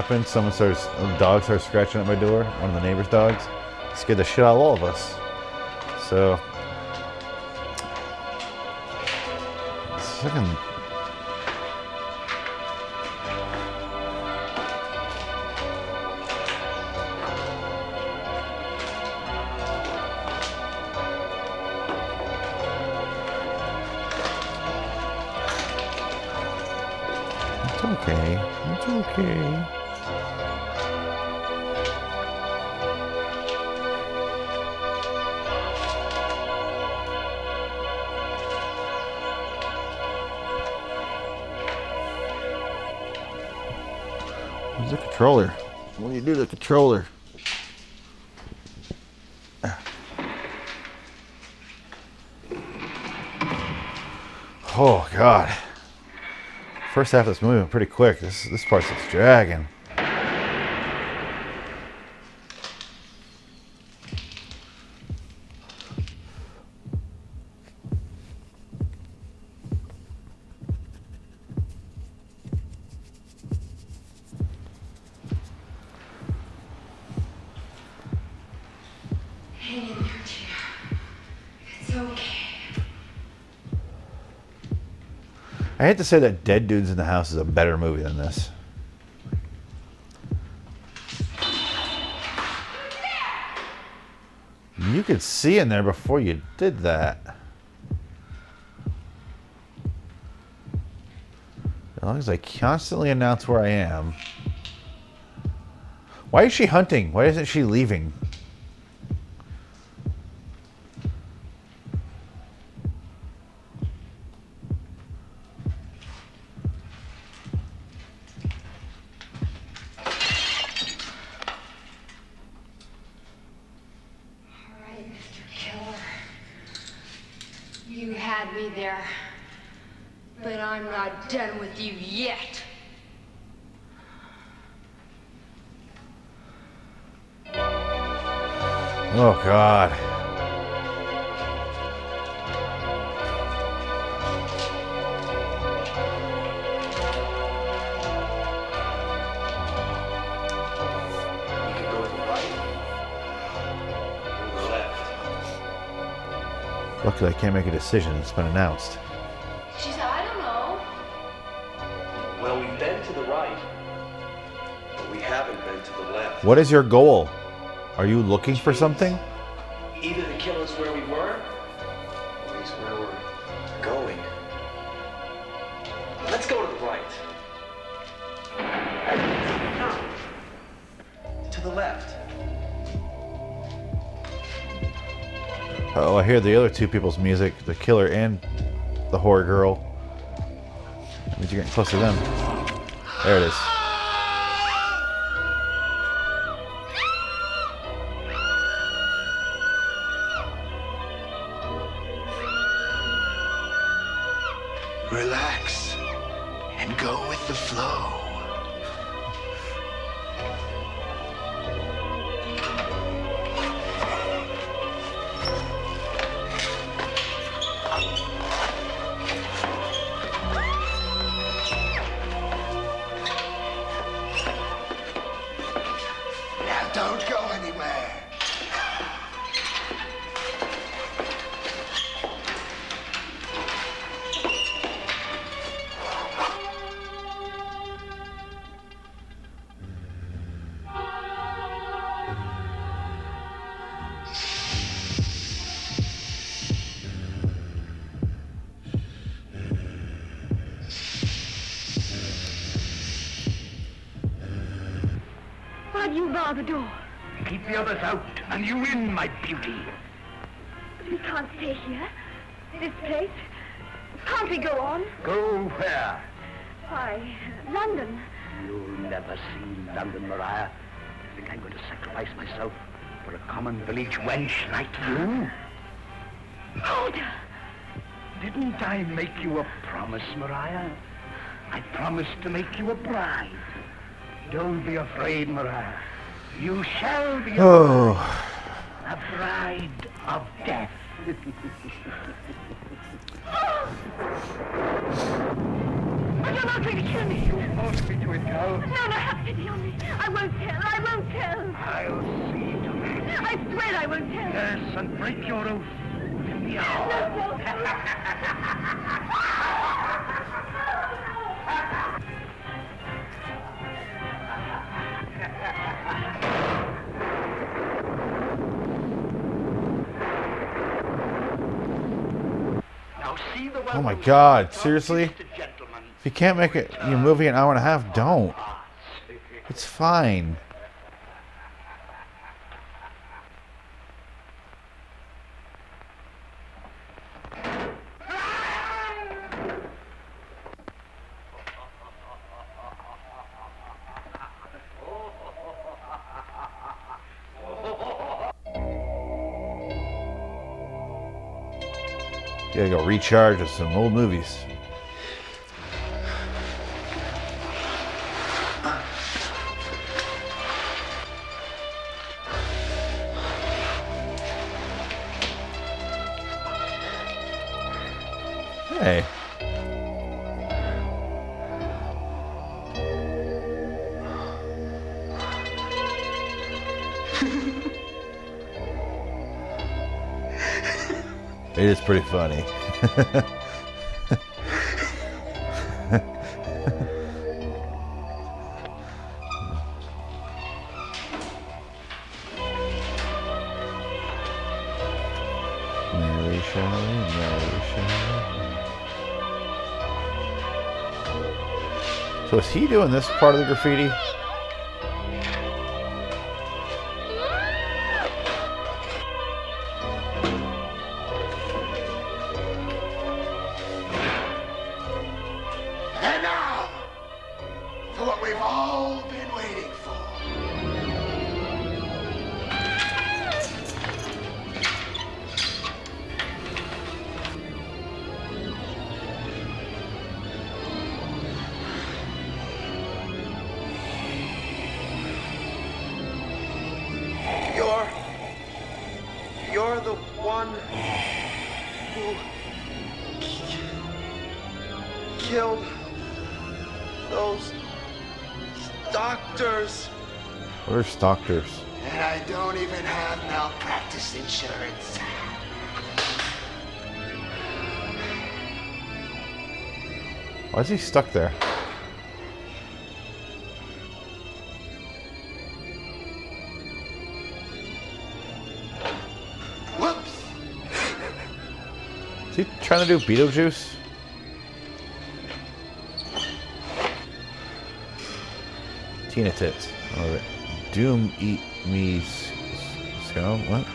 Speaker 1: Someone starts, a dog starts scratching at my door. One of the neighbor's dogs. Scared the shit out of all of us. So, fucking. It's okay. It's okay. The controller? Do you do the controller? Oh God. First half of this movie went pretty quick. This this part's just dragging. Hate to say that Dead Dudes in the House is a better movie than this. You could see in there before you did that. As long as I constantly announce where I am. Why is she hunting? Why isn't she leaving?
Speaker 13: Luckily, I can't make a decision. It's been announced.
Speaker 9: She said, I don't know.
Speaker 7: Well, we've been to the right, but we haven't been to the left.
Speaker 13: What is your goal? Are you looking for something? Oh, I hear the other two people's music, the killer and the horror girl. That means you're getting close to them. There it is.
Speaker 14: Yes, and break your oath within the hour. Now see the
Speaker 13: Oh my god, seriously? If you can't make it your movie an hour and a half, don't. It's fine. Go recharge with some old movies. Mary Shelley, Mary Shelley. So is he doing this part of the graffiti?
Speaker 7: doctors.
Speaker 3: And I don't even have malpractice insurance.
Speaker 1: Why is he stuck there?
Speaker 3: Whoops!
Speaker 1: Is he trying to do Beetlejuice? Tina Tits. I love it. Doom eat me s- s- What?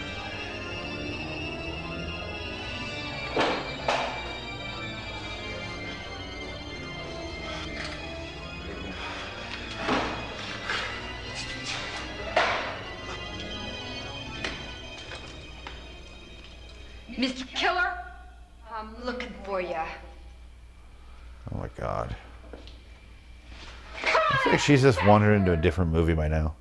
Speaker 9: Mr. Killer, I'm looking for you.
Speaker 1: Oh my god. I feel like she's just wandered into a different movie by now.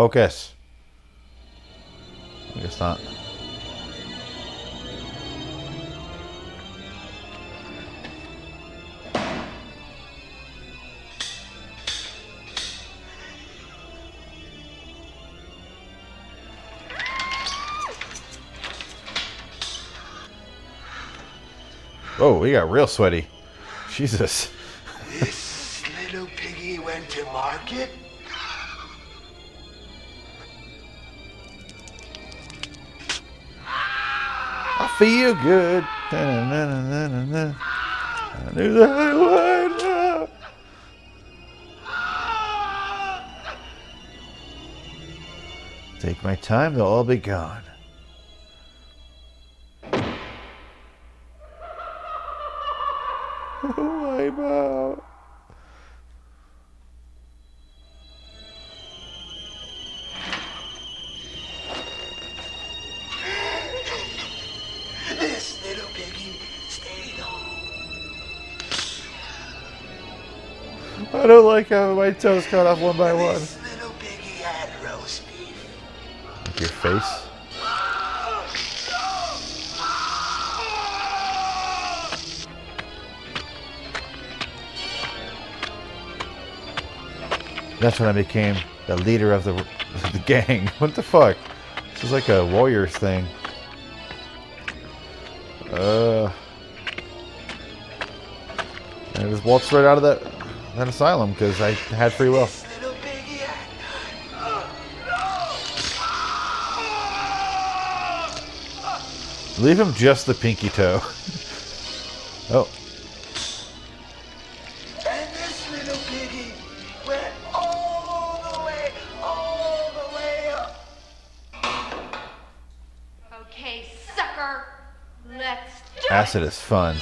Speaker 1: Focus. I guess not. Oh, we got real sweaty. Jesus.
Speaker 3: This little piggy went to market?
Speaker 1: Feel good. I knew that I would. Take my time, they'll all be gone. Toes cut off one by one.
Speaker 3: Little piggy had roast beef.
Speaker 1: Like your face. That's when I became the leader of the, the gang. What the fuck? This is like a Warriors thing. Uh, I just waltzed right out of that that asylum because I had free will. Leave him just the pinky toe. oh,
Speaker 3: And this little piggy went all the way, all the way up.
Speaker 9: Okay, sucker. Let's do
Speaker 1: acid is fun.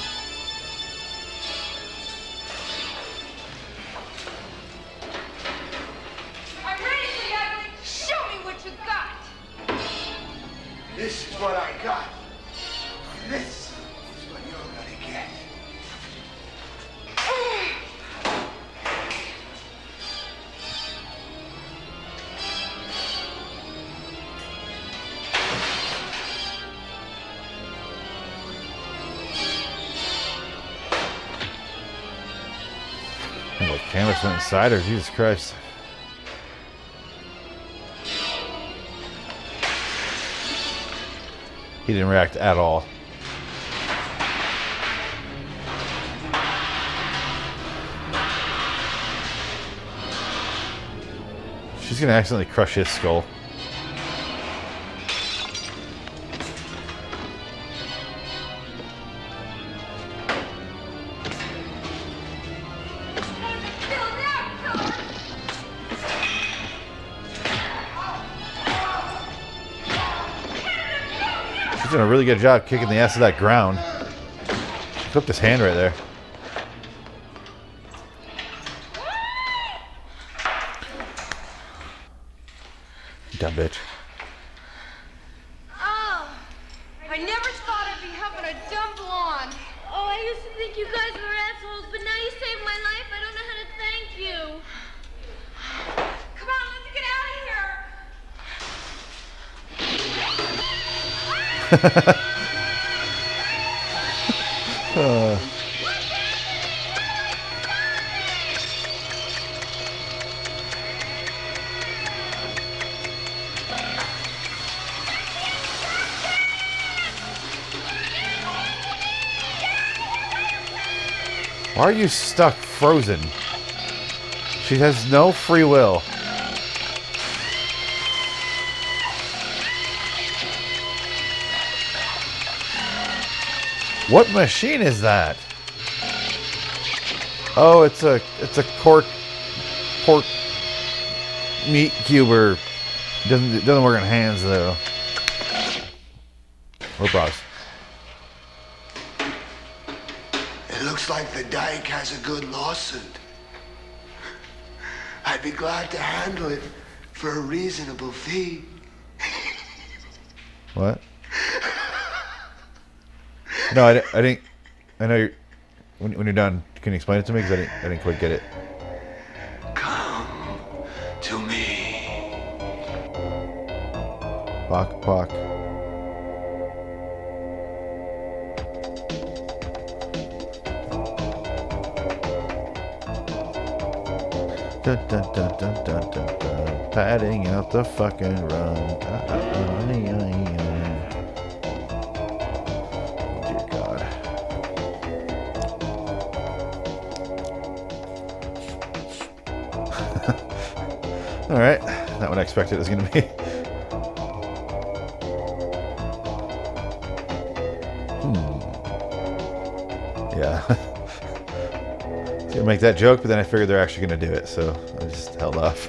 Speaker 1: Jesus Christ. He didn't react at all. She's gonna accidentally crush his skull. Doing a really good job kicking the ass of that ground. Clipped his hand right there. Why are you stuck frozen? She has no free will. What machine is that? Oh, it's a it's a cork pork meat cuber. Doesn't it doesn't work on hands though. Or bras.
Speaker 3: It looks like the dike has a good lawsuit. I'd be glad to handle it for a reasonable fee.
Speaker 1: What? No, I, I didn't. I know you're. When, when you're done, can you explain it to me? Because I didn't, I didn't quite get it.
Speaker 3: Come to me.
Speaker 1: Bok, bok. Dun, dun, dun, dun, dun, dun, dun. Padding out the fucking run. Ah, ah, ah, ay, ay, ay. All right, not what I expected it was going to be. Hmm. Yeah. I was gonna make that joke, but then I figured they're actually gonna do it, so I just held off.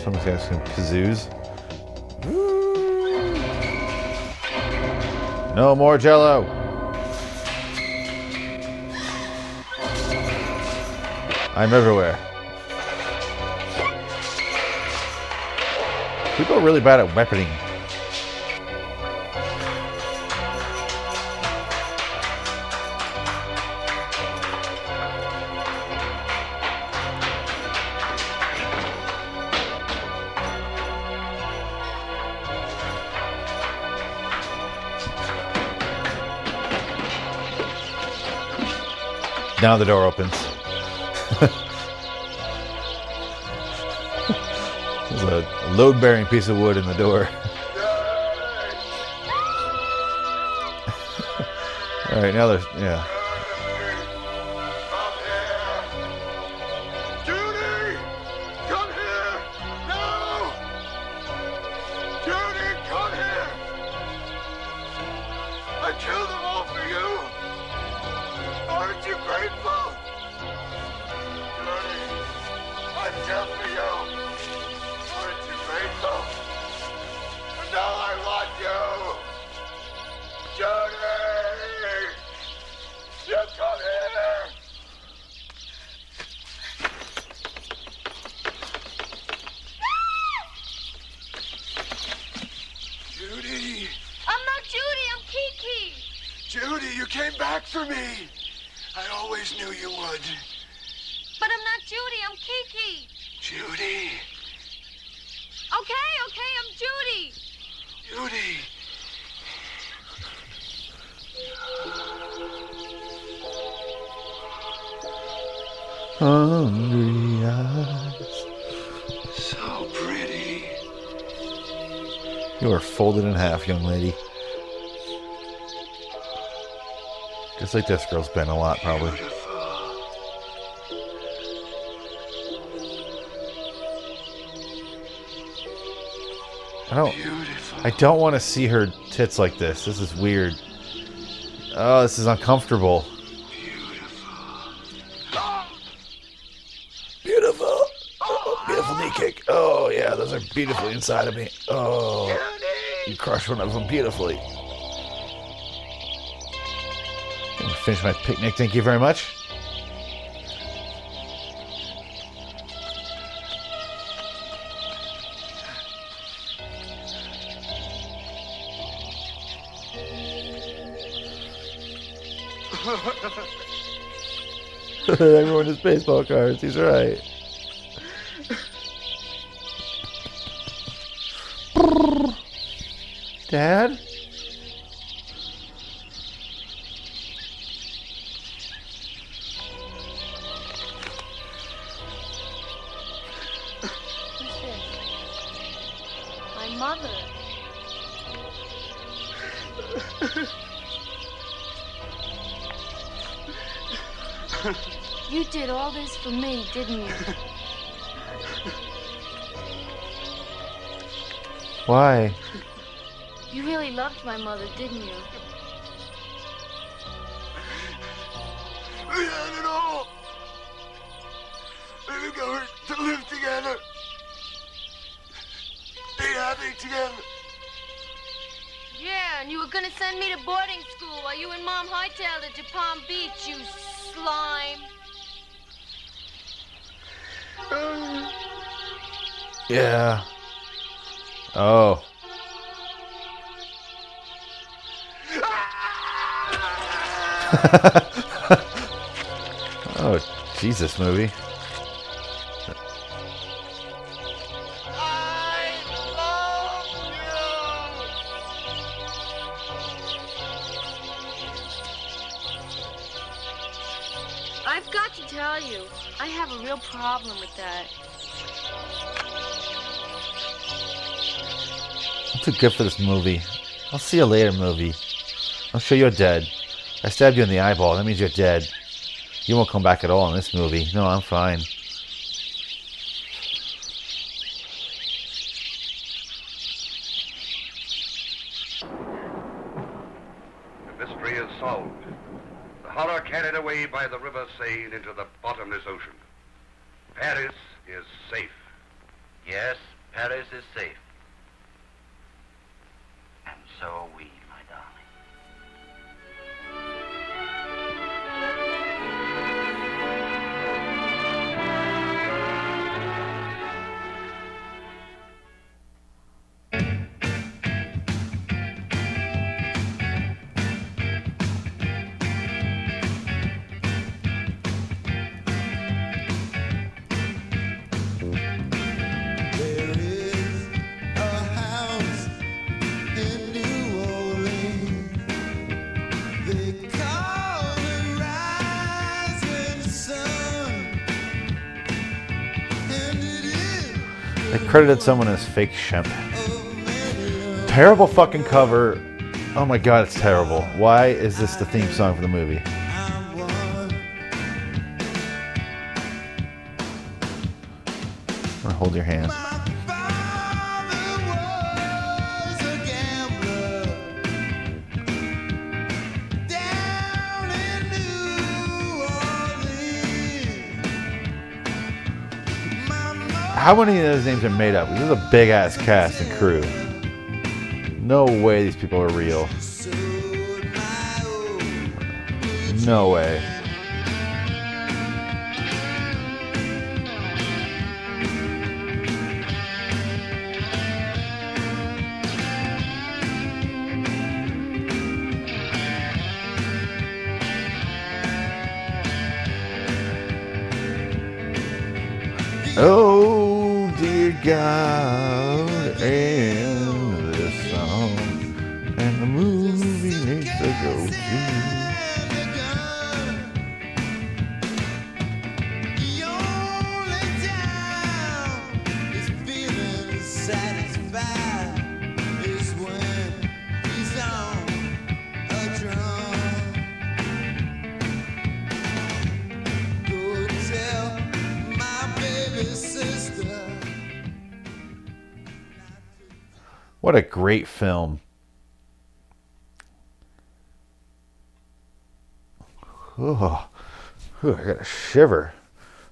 Speaker 1: Someone's got some kazoos. No more jello! I'm everywhere. People are really bad at weaponing. Now the door opens. There's a load bearing piece of wood in the door. All right, now there's, yeah. Like this girl's been a lot, probably. I don't. I don't want to see her tits like this. This is weird. Oh, this is uncomfortable. Beautiful. Beautiful knee kick. Oh yeah, those are beautifully inside of me. Oh, you crushed one of them beautifully. Finish my picnic. Thank you very much. Everyone has baseball cards. He's right. Dad?
Speaker 4: You did all this for me, didn't you?
Speaker 1: Why?
Speaker 4: You really loved my mother, didn't you?
Speaker 3: We had it all. We were going to live together. Be happy together.
Speaker 4: Yeah, and you were gonna send me to boarding school while you and Mom hightailed it to Palm Beach, you slime.
Speaker 1: Yeah. Oh. oh, Jesus movie. Good for this movie. I'll see you later, movie. I'm sure you're dead. I stabbed you in the eyeball. That means you're dead. You won't come back at all in this movie. No, I'm fine. Credited someone as fake Shemp. Terrible fucking cover. Oh my god, it's terrible. Why is this the theme song for the movie? I'm hold your hand. How many of those names are made up? This is a big ass cast and crew. No way these people are real. No way. Great film. Oh, I got a shiver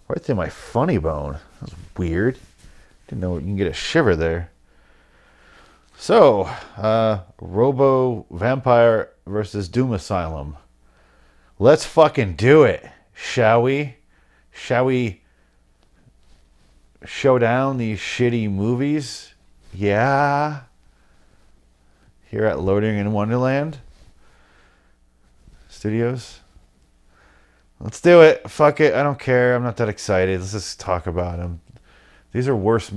Speaker 1: right through my funny bone. That's weird. Didn't know you can get a shiver there. So, uh, Robo Vampire versus Doom Asylum. Let's fucking do it, shall we? Shall we show down these shitty movies? Yeah. Here at Loading in Wonderland Studios. Let's do it. Fuck it. I don't care. I'm not that excited. Let's just talk about them. These are worse.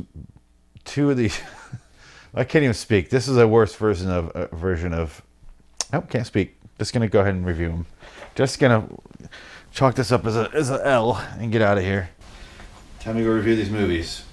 Speaker 1: Two of these. I can't even speak. This is a worse version of uh, version of. Oh, can't speak. Just gonna go ahead and review them. Just gonna chalk this up as a as a L and get out of here. Time to go review these movies.